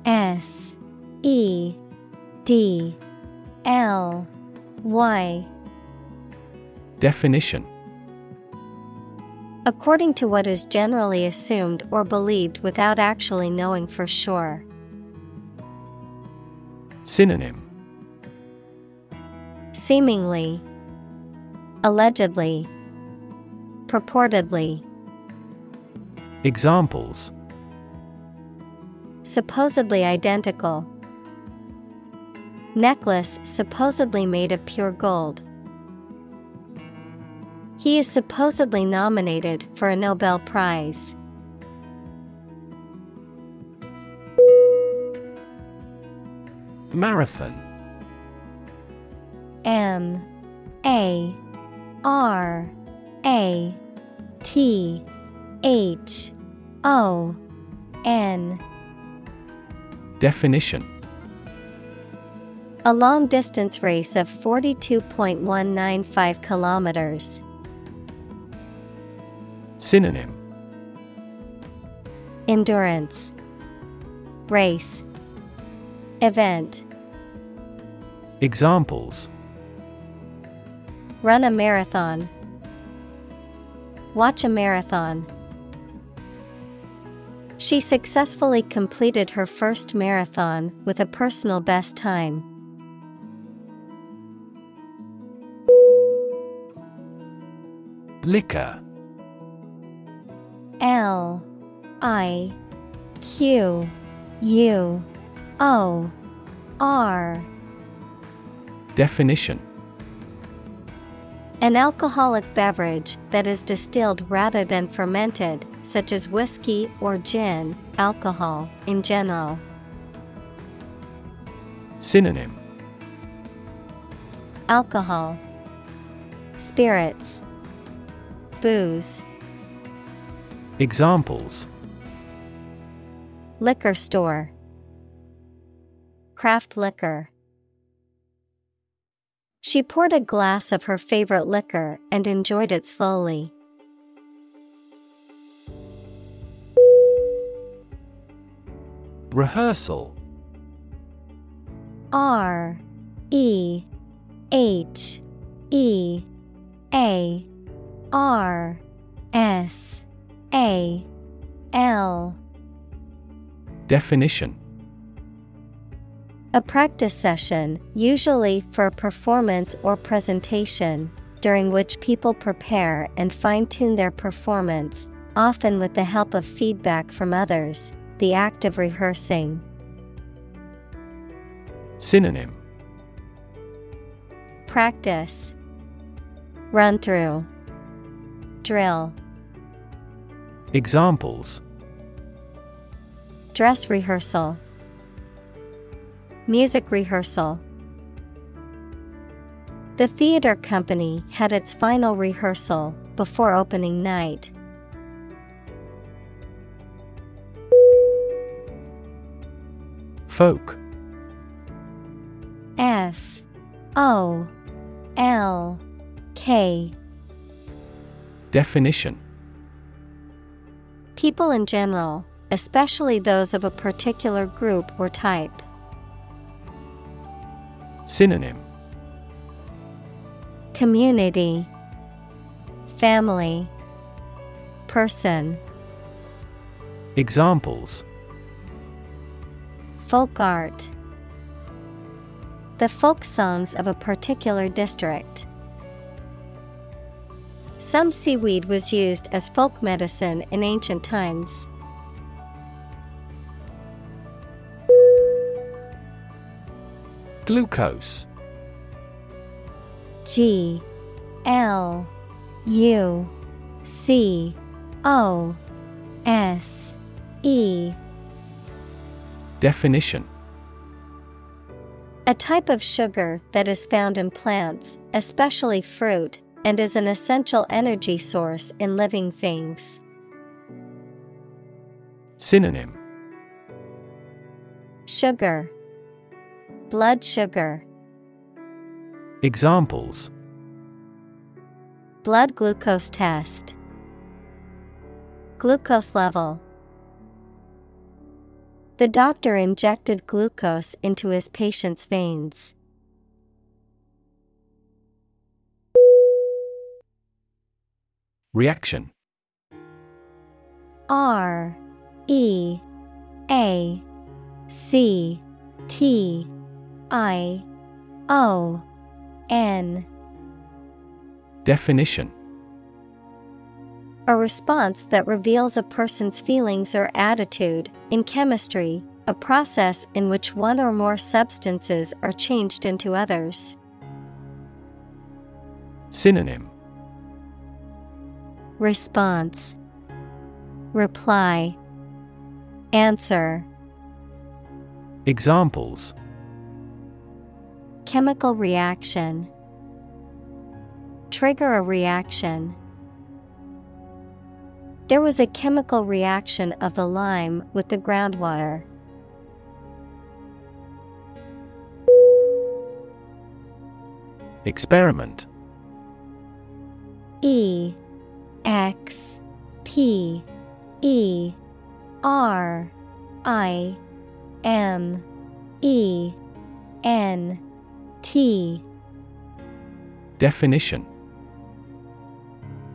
S E D L Y Definition According to what is generally assumed or believed without actually knowing for sure. Synonym Seemingly, Allegedly, Purportedly. Examples Supposedly identical. Necklace supposedly made of pure gold. He is supposedly nominated for a Nobel Prize. Marathon M A R A T H O N Definition A long distance race of 42.195 kilometers. Synonym Endurance Race Event Examples Run a marathon. Watch a marathon. She successfully completed her first marathon with a personal best time. Liquor. L. I. Q. U. O. R. Definition. An alcoholic beverage that is distilled rather than fermented, such as whiskey or gin, alcohol in general. Synonym Alcohol, Spirits, Booze, Examples Liquor store, Craft liquor. She poured a glass of her favorite liquor and enjoyed it slowly. Rehearsal. R E H E A R S A L. Definition. A practice session, usually for a performance or presentation, during which people prepare and fine tune their performance, often with the help of feedback from others, the act of rehearsing. Synonym. Practice. Run through. Drill. Examples. Dress rehearsal. Music rehearsal. The theater company had its final rehearsal before opening night. Folk. F O L K. Definition. People in general, especially those of a particular group or type. Synonym. Community. Family. Person. Examples Folk art The folk songs of a particular district. Some seaweed was used as folk medicine in ancient times. Glucose G L U C O S E Definition. A type of sugar that is found in plants, especially fruit, and is an essential energy source in living things. Synonym. Sugar. Blood sugar. Examples. Blood glucose test. Glucose level The doctor injected glucose into his patient's veins. Reaction R E A C T I O N Definition A response that reveals a person's feelings or attitude. In chemistry, a process in which one or more substances are changed into others. Synonym. Response. Reply. Answer. Examples. Chemical reaction. Trigger a reaction. There was a chemical reaction of the lime with the groundwater. Experiment. E X P E R I M E N T. Definition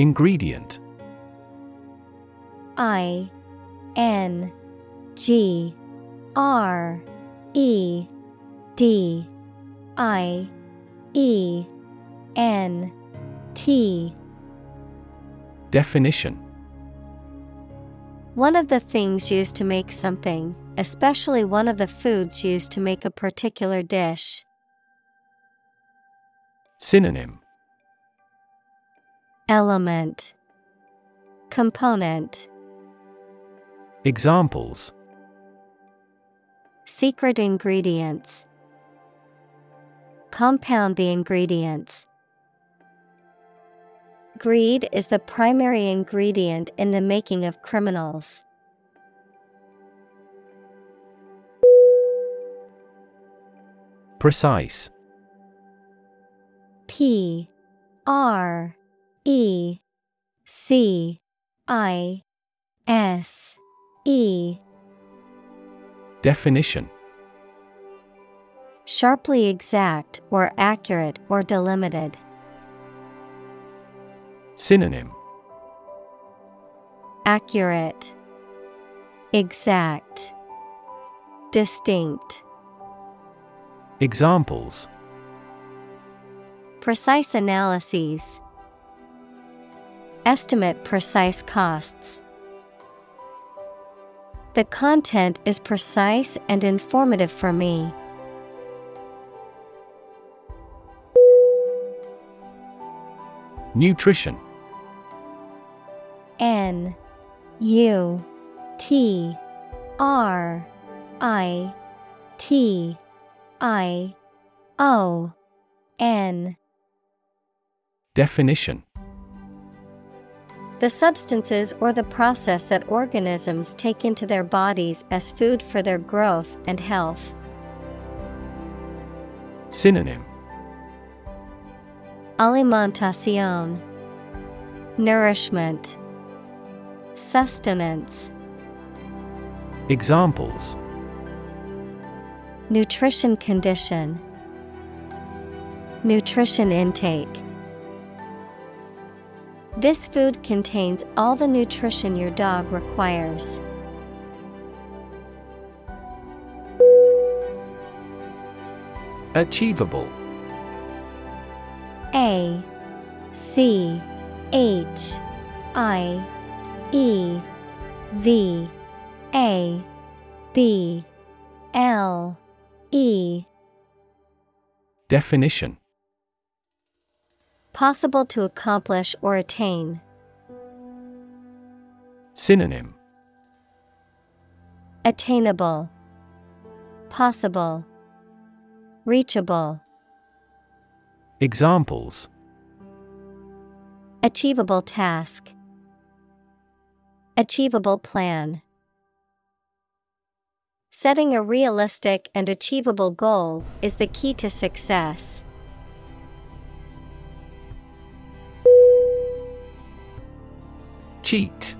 Ingredient. I N G R E D I E N T. Definition. One of the things used to make something, especially one of the foods used to make a particular dish. Synonym Element Component Examples Secret ingredients Compound the ingredients. Greed is the primary ingredient in the making of criminals. Precise P R E C I S E Definition Sharply exact or accurate or delimited. Synonym Accurate, Exact, Distinct. Examples Precise analyses. Estimate precise costs. The content is precise and informative for me. Nutrition N U T R I T I O N Definition The substances or the process that organisms take into their bodies as food for their growth and health. Synonym. Alimentación. Nourishment. Sustenance. Examples. Nutrition condition. Nutrition intake This food contains all the nutrition your dog requires. Achievable. A C H I E V A B L E. Definition Possible to accomplish or attain. Synonym Attainable, Possible, Reachable, Examples Achievable task, Achievable plan. Setting a realistic and achievable goal is the key to success. Cheat.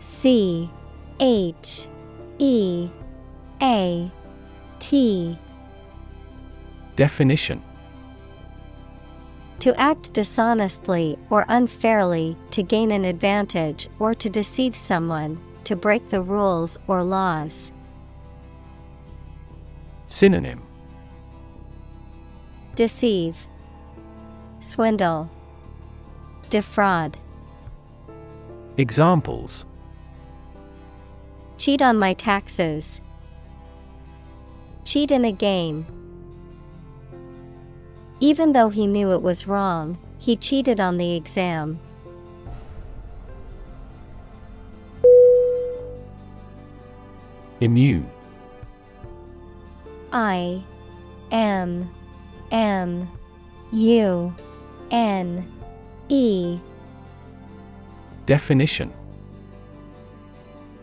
C H E A T. Definition. To act dishonestly or unfairly to gain an advantage or to deceive someone, to break the rules or laws. Synonym. Deceive, Swindle, Defraud. Examples Cheat on my taxes. Cheat in a game. Even though he knew it was wrong, he cheated on the exam. Immune I M M U N E Definition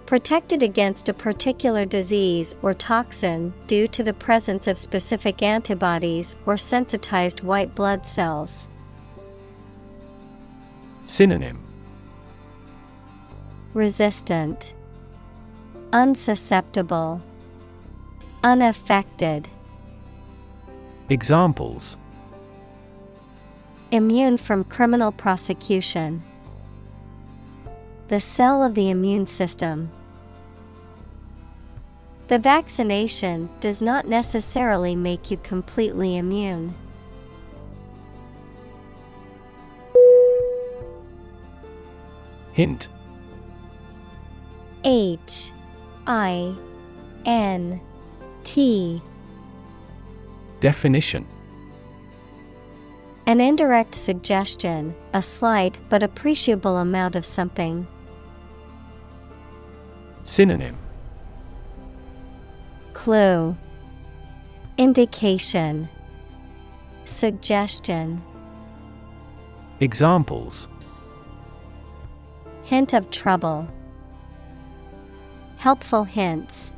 Protected against a particular disease or toxin due to the presence of specific antibodies or sensitized white blood cells. Synonym Resistant, Unsusceptible, Unaffected. Examples Immune from criminal prosecution. The cell of the immune system. The vaccination does not necessarily make you completely immune. Hint H I N T Definition An indirect suggestion, a slight but appreciable amount of something. Synonym. Clue. Indication. Suggestion. Examples. Hint of trouble. Helpful hints.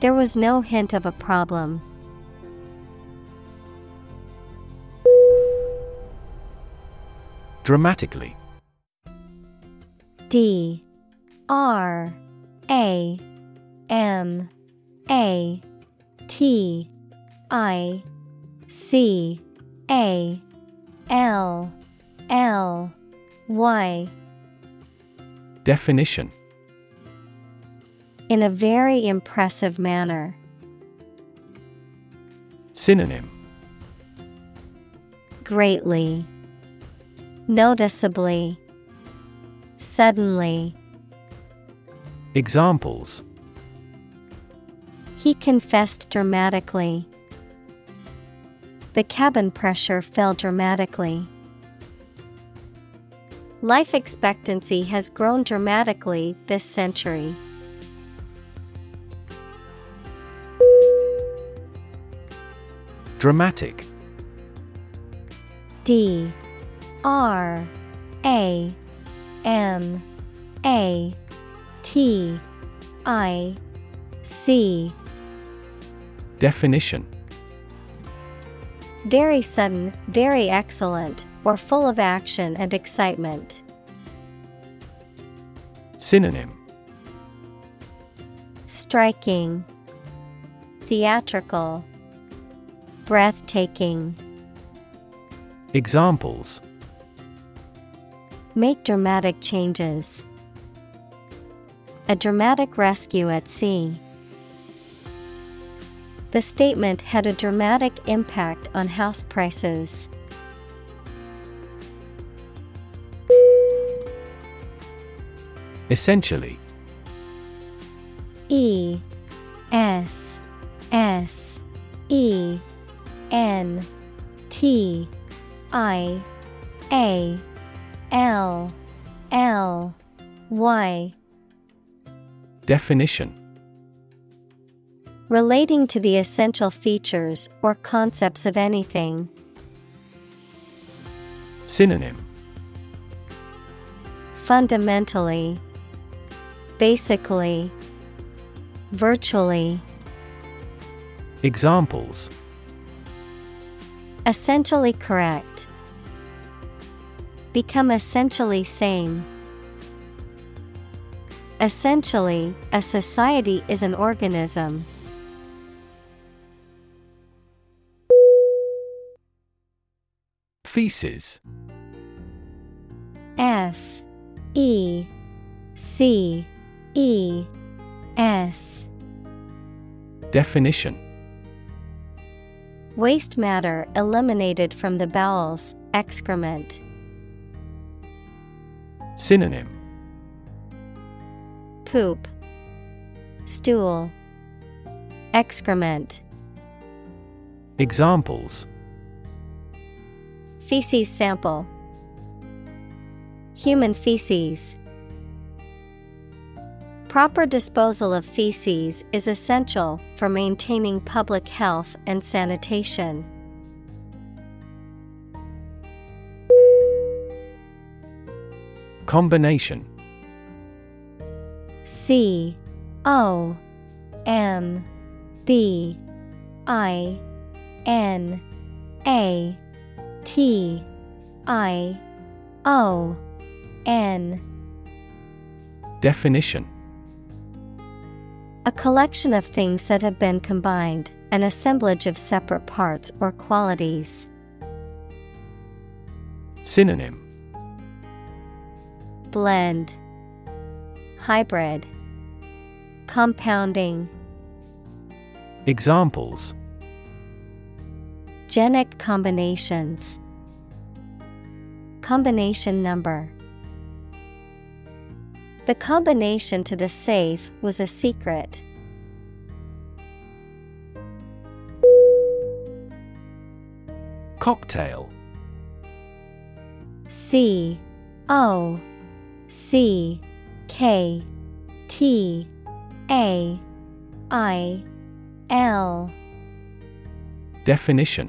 There was no hint of a problem. Dramatically. D R A M A T I C A L L Y. Definition. In a very impressive manner. Synonym. Greatly, noticeably, suddenly. Examples. He confessed dramatically. The cabin pressure fell dramatically. Life expectancy has grown dramatically this century. Dramatic. D. R. A. M. A T I C Definition Very sudden, very excellent, or full of action and excitement. Synonym Striking, Theatrical, Breathtaking. Examples Make dramatic changes. A dramatic rescue at sea. The statement had a dramatic impact on house prices. Essentially E S S E N T I A L L Y Definition Relating to the essential features or concepts of anything. Synonym Fundamentally, Basically, Virtually. Examples Essentially correct. Become essentially same. Essentially, a society is an organism. Feces. F E C E S. Definition. Waste matter eliminated from the bowels, excrement. Synonym Poop, Stool, Excrement. Examples Feces sample, Human feces. Proper disposal of feces is essential for maintaining public health and sanitation. Combination C O M B I N A T I O N. Definition. A collection of things that have been combined, an assemblage of separate parts or qualities. Synonym. Blend, Hybrid, Compounding. Examples Genic combinations. Combination number. The combination to the safe was a secret. Cocktail C O C K T A I L. Definition.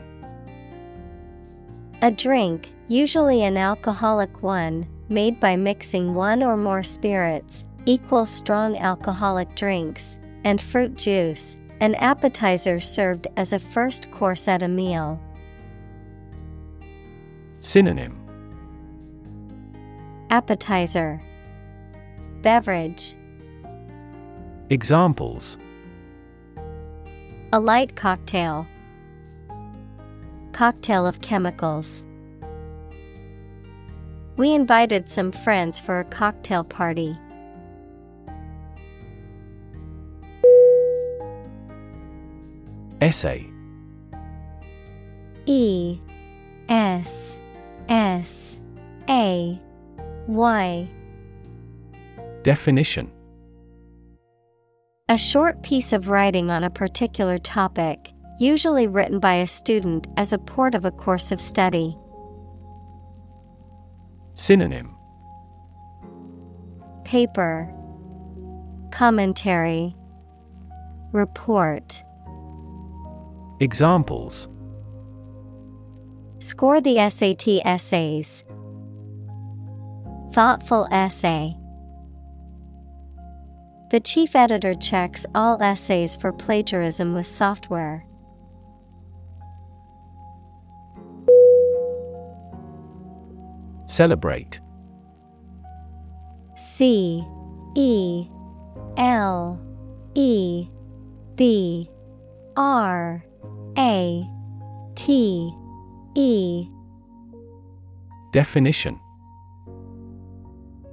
A drink, usually an alcoholic one, made by mixing one or more spirits, equals strong alcoholic drinks, and fruit juice, an appetizer served as a first course at a meal. Synonym. Appetizer. Beverage Examples. A light cocktail. Cocktail of chemicals. We invited some friends for a cocktail party. Essay. E S S A Y. Definition A short piece of writing on a particular topic, Usually written by a student as a part of a course of study. Synonym Paper Commentary Report Examples Score the SAT essays. Thoughtful essay. The chief editor checks all essays for plagiarism with software. Celebrate. C E L E B R A T E. Definition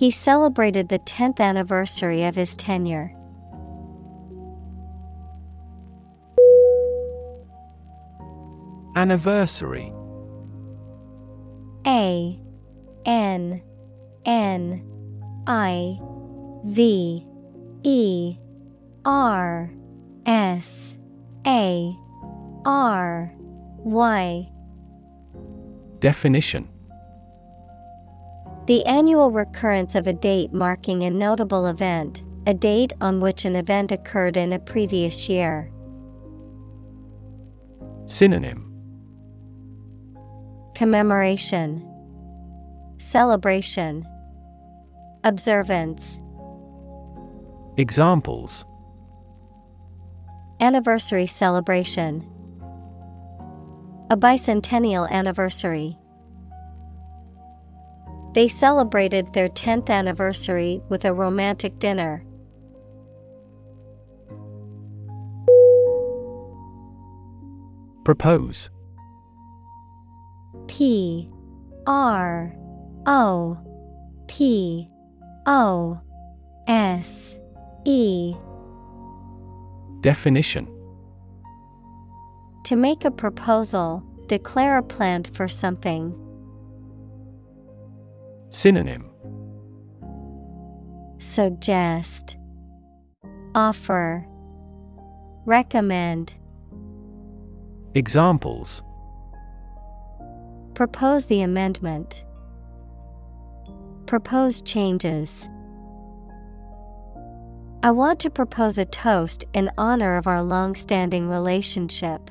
He celebrated the 10th anniversary of his tenure. Anniversary. A N N I V E R S A R Y. Definition The annual recurrence of a date marking a notable event, a date on which an event occurred in a previous year. Synonym Commemoration, Celebration, Observance. Examples Anniversary celebration. A bicentennial anniversary. They celebrated their 10th anniversary with a romantic dinner. Propose P R O P O S E Definition To make a proposal, declare a plan for something. Synonym Suggest, Offer, Recommend. Examples Propose the amendment. Propose changes. I want to propose a toast in honor of our long standing relationship.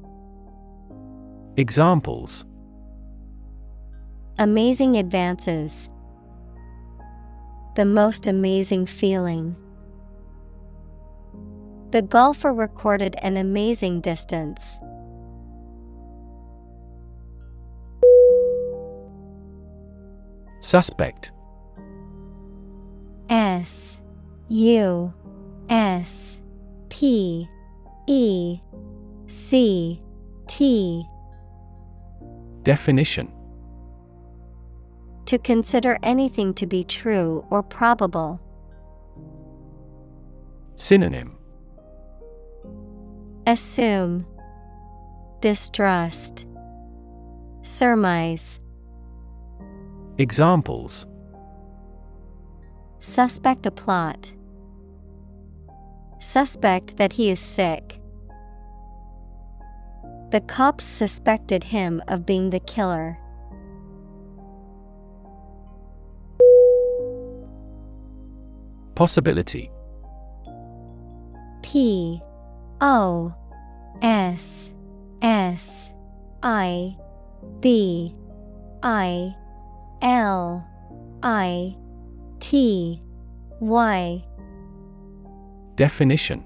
Examples. Amazing advances. The most amazing feeling. The golfer recorded an amazing distance. Suspect. S. U. S. P. E. C. T Definition To consider anything to be true or probable. Synonym Assume, Distrust, Surmise. Examples Suspect a plot. Suspect that he is sick. The cops suspected him of being the killer. Possibility. P O S S I B I L I T Y. Definition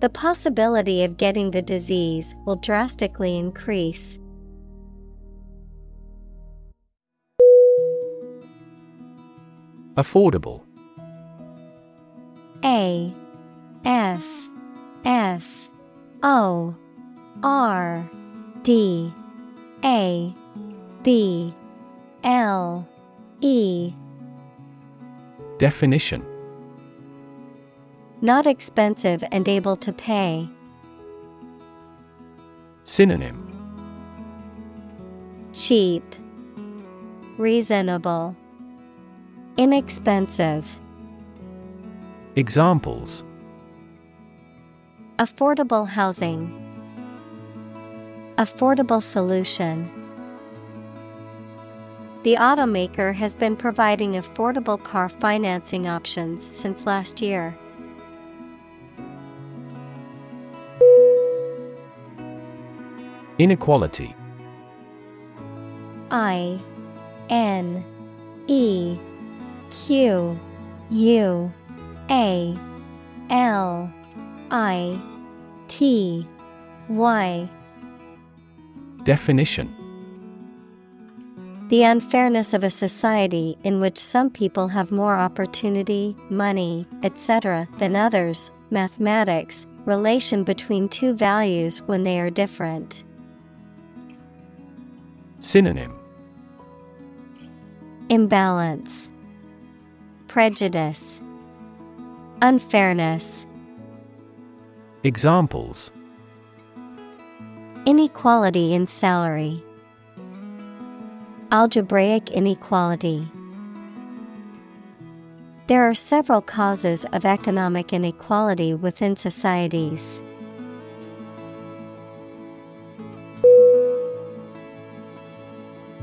The possibility of getting the disease will drastically increase. Affordable. A F F O R D A B L E. Definition Not expensive and able to pay. Synonym Cheap, Reasonable, Inexpensive. Examples Affordable housing. Affordable solution. The automaker has been providing affordable car financing options since last year. Inequality I N E Q U A L I T Y Definition The unfairness of a society in which some people have more opportunity, money, etc., than others, mathematics, relation between two values when they are different. Synonym Imbalance, Prejudice, Unfairness. Examples Inequality in salary. Algebraic inequality. There are several causes of economic inequality within societies.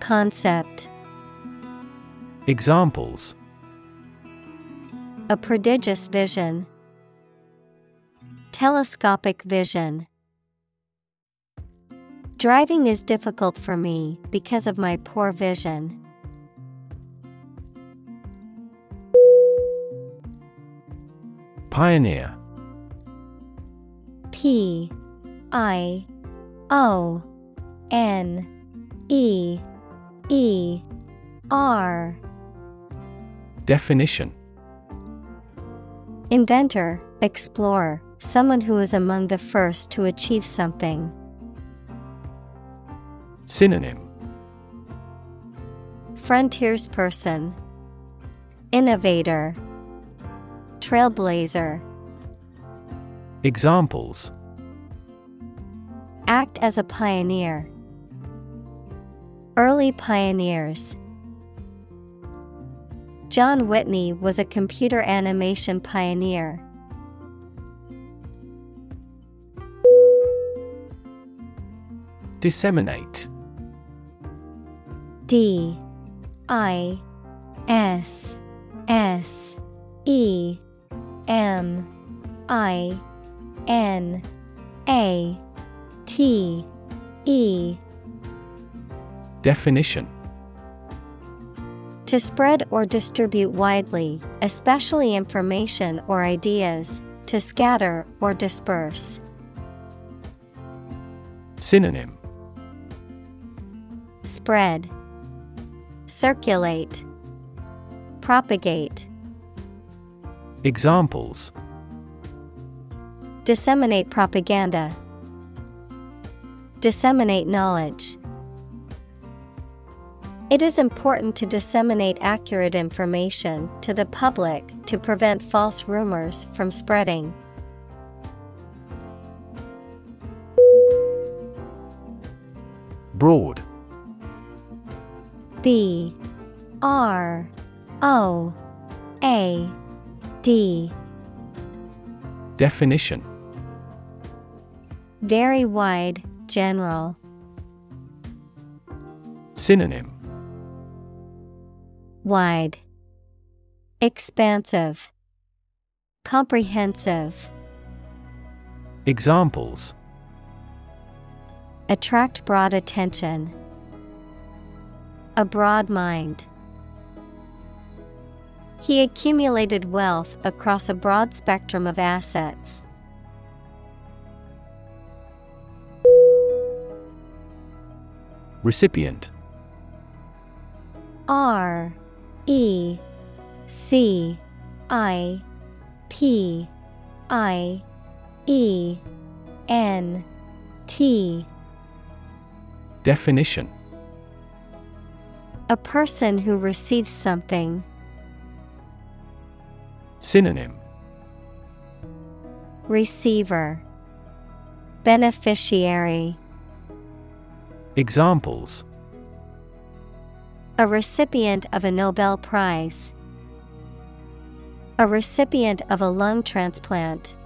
Concept. Examples A prodigious vision. Telescopic vision. Driving is difficult for me because of my poor vision. Pioneer P I O N E E R Definition Inventor, explorer, someone who is among the first to achieve something. Synonym Frontiersperson, Innovator, Trailblazer. Examples Act as a pioneer. Early pioneers. John Whitney was a computer animation pioneer. Disseminate D I S S E M I N A T E Definition To spread or distribute widely, especially information or ideas, to scatter or disperse. Synonym Spread, Circulate, Propagate. Examples Disseminate propaganda. Disseminate knowledge. It is important to disseminate accurate information to the public to prevent false rumors from spreading. Broad B R O A D Definition Very wide, general. Synonym Wide, Expansive, Comprehensive. Examples Attract broad attention. A broad mind. He accumulated wealth across a broad spectrum of assets. Recipient R E C I P I E N T. Definition. A person who receives something. Synonym. Receiver. Beneficiary. Examples A recipient of a Nobel Prize. A recipient of a lung transplant.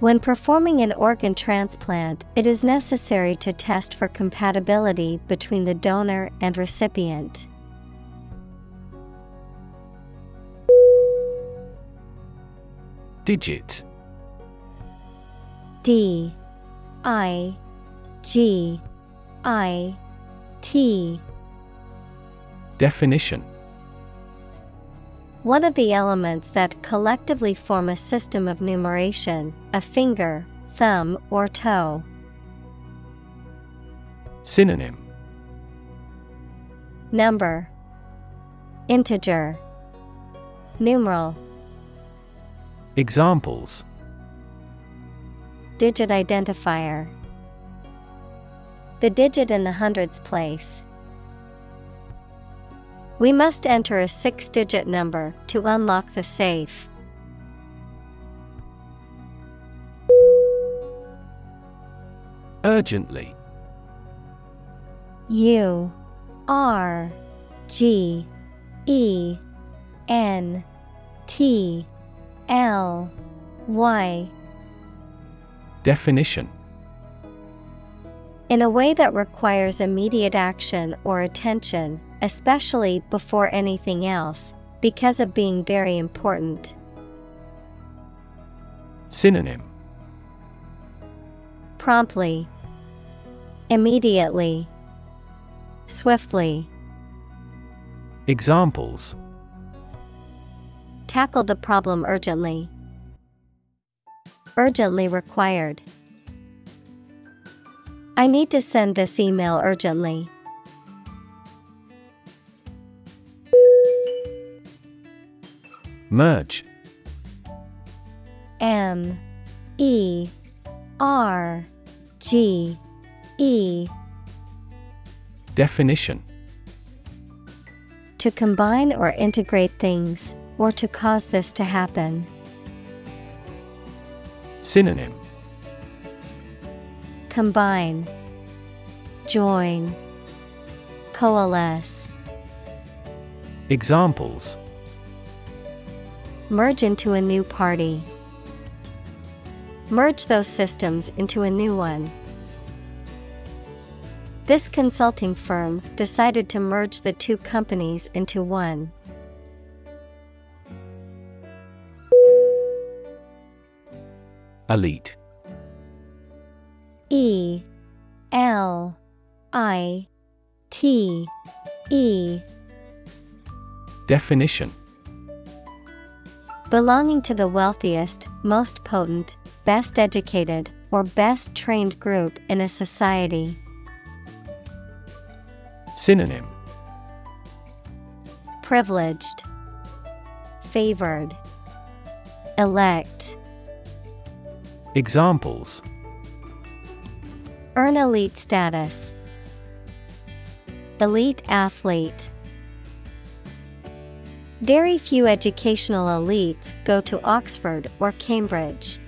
When performing an organ transplant, it is necessary to test for compatibility between the donor and recipient. Digit D I G I T. Definition. One of the elements that collectively form a system of numeration, a finger, thumb, or toe. Synonym. Number. Integer. Numeral. Examples. Digit identifier The digit in the hundreds place. We must enter a six digit number to unlock the safe. Urgently U R G E N T L Y Definition In a way that requires immediate action or attention, especially before anything else, because of being very important. Synonym Promptly, Immediately, Swiftly. Examples Tackle the problem urgently. Urgently required. I need to send this email urgently. Merge. M. E. R. G. E. Definition. To combine or integrate things, or to cause this to happen. Synonym Combine, Join, Coalesce. Examples Merge into a new party. Merge those systems into a new one. This consulting firm decided to merge the two companies into one. Elite E L I T E. Definition. Belonging to the wealthiest, most potent, best educated, or best trained group in a society. Synonym. Privileged, Favored, Elect. Examples Earn elite status. Elite athlete. Very few educational elites go to Oxford or Cambridge.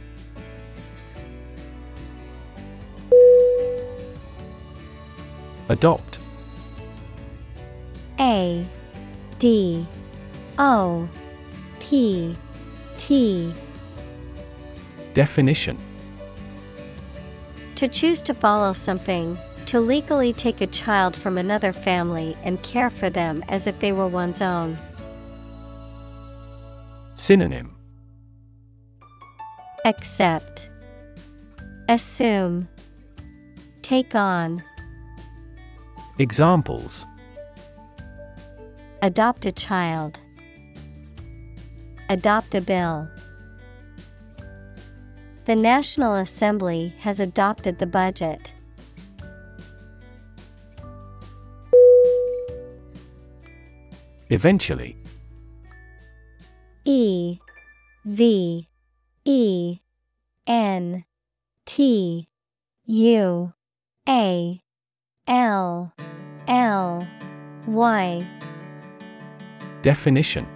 Adopt A D O P T Definition To choose to follow something, to legally take a child from another family and care for them as if they were one's own. Synonym. Accept, Assume, Take on, Examples. Adopt a child, Adopt a bill. The National Assembly has adopted the budget. Eventually. E V E N T U A L L Y. Definition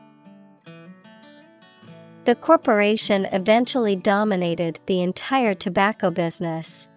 The corporation eventually dominated the entire tobacco business.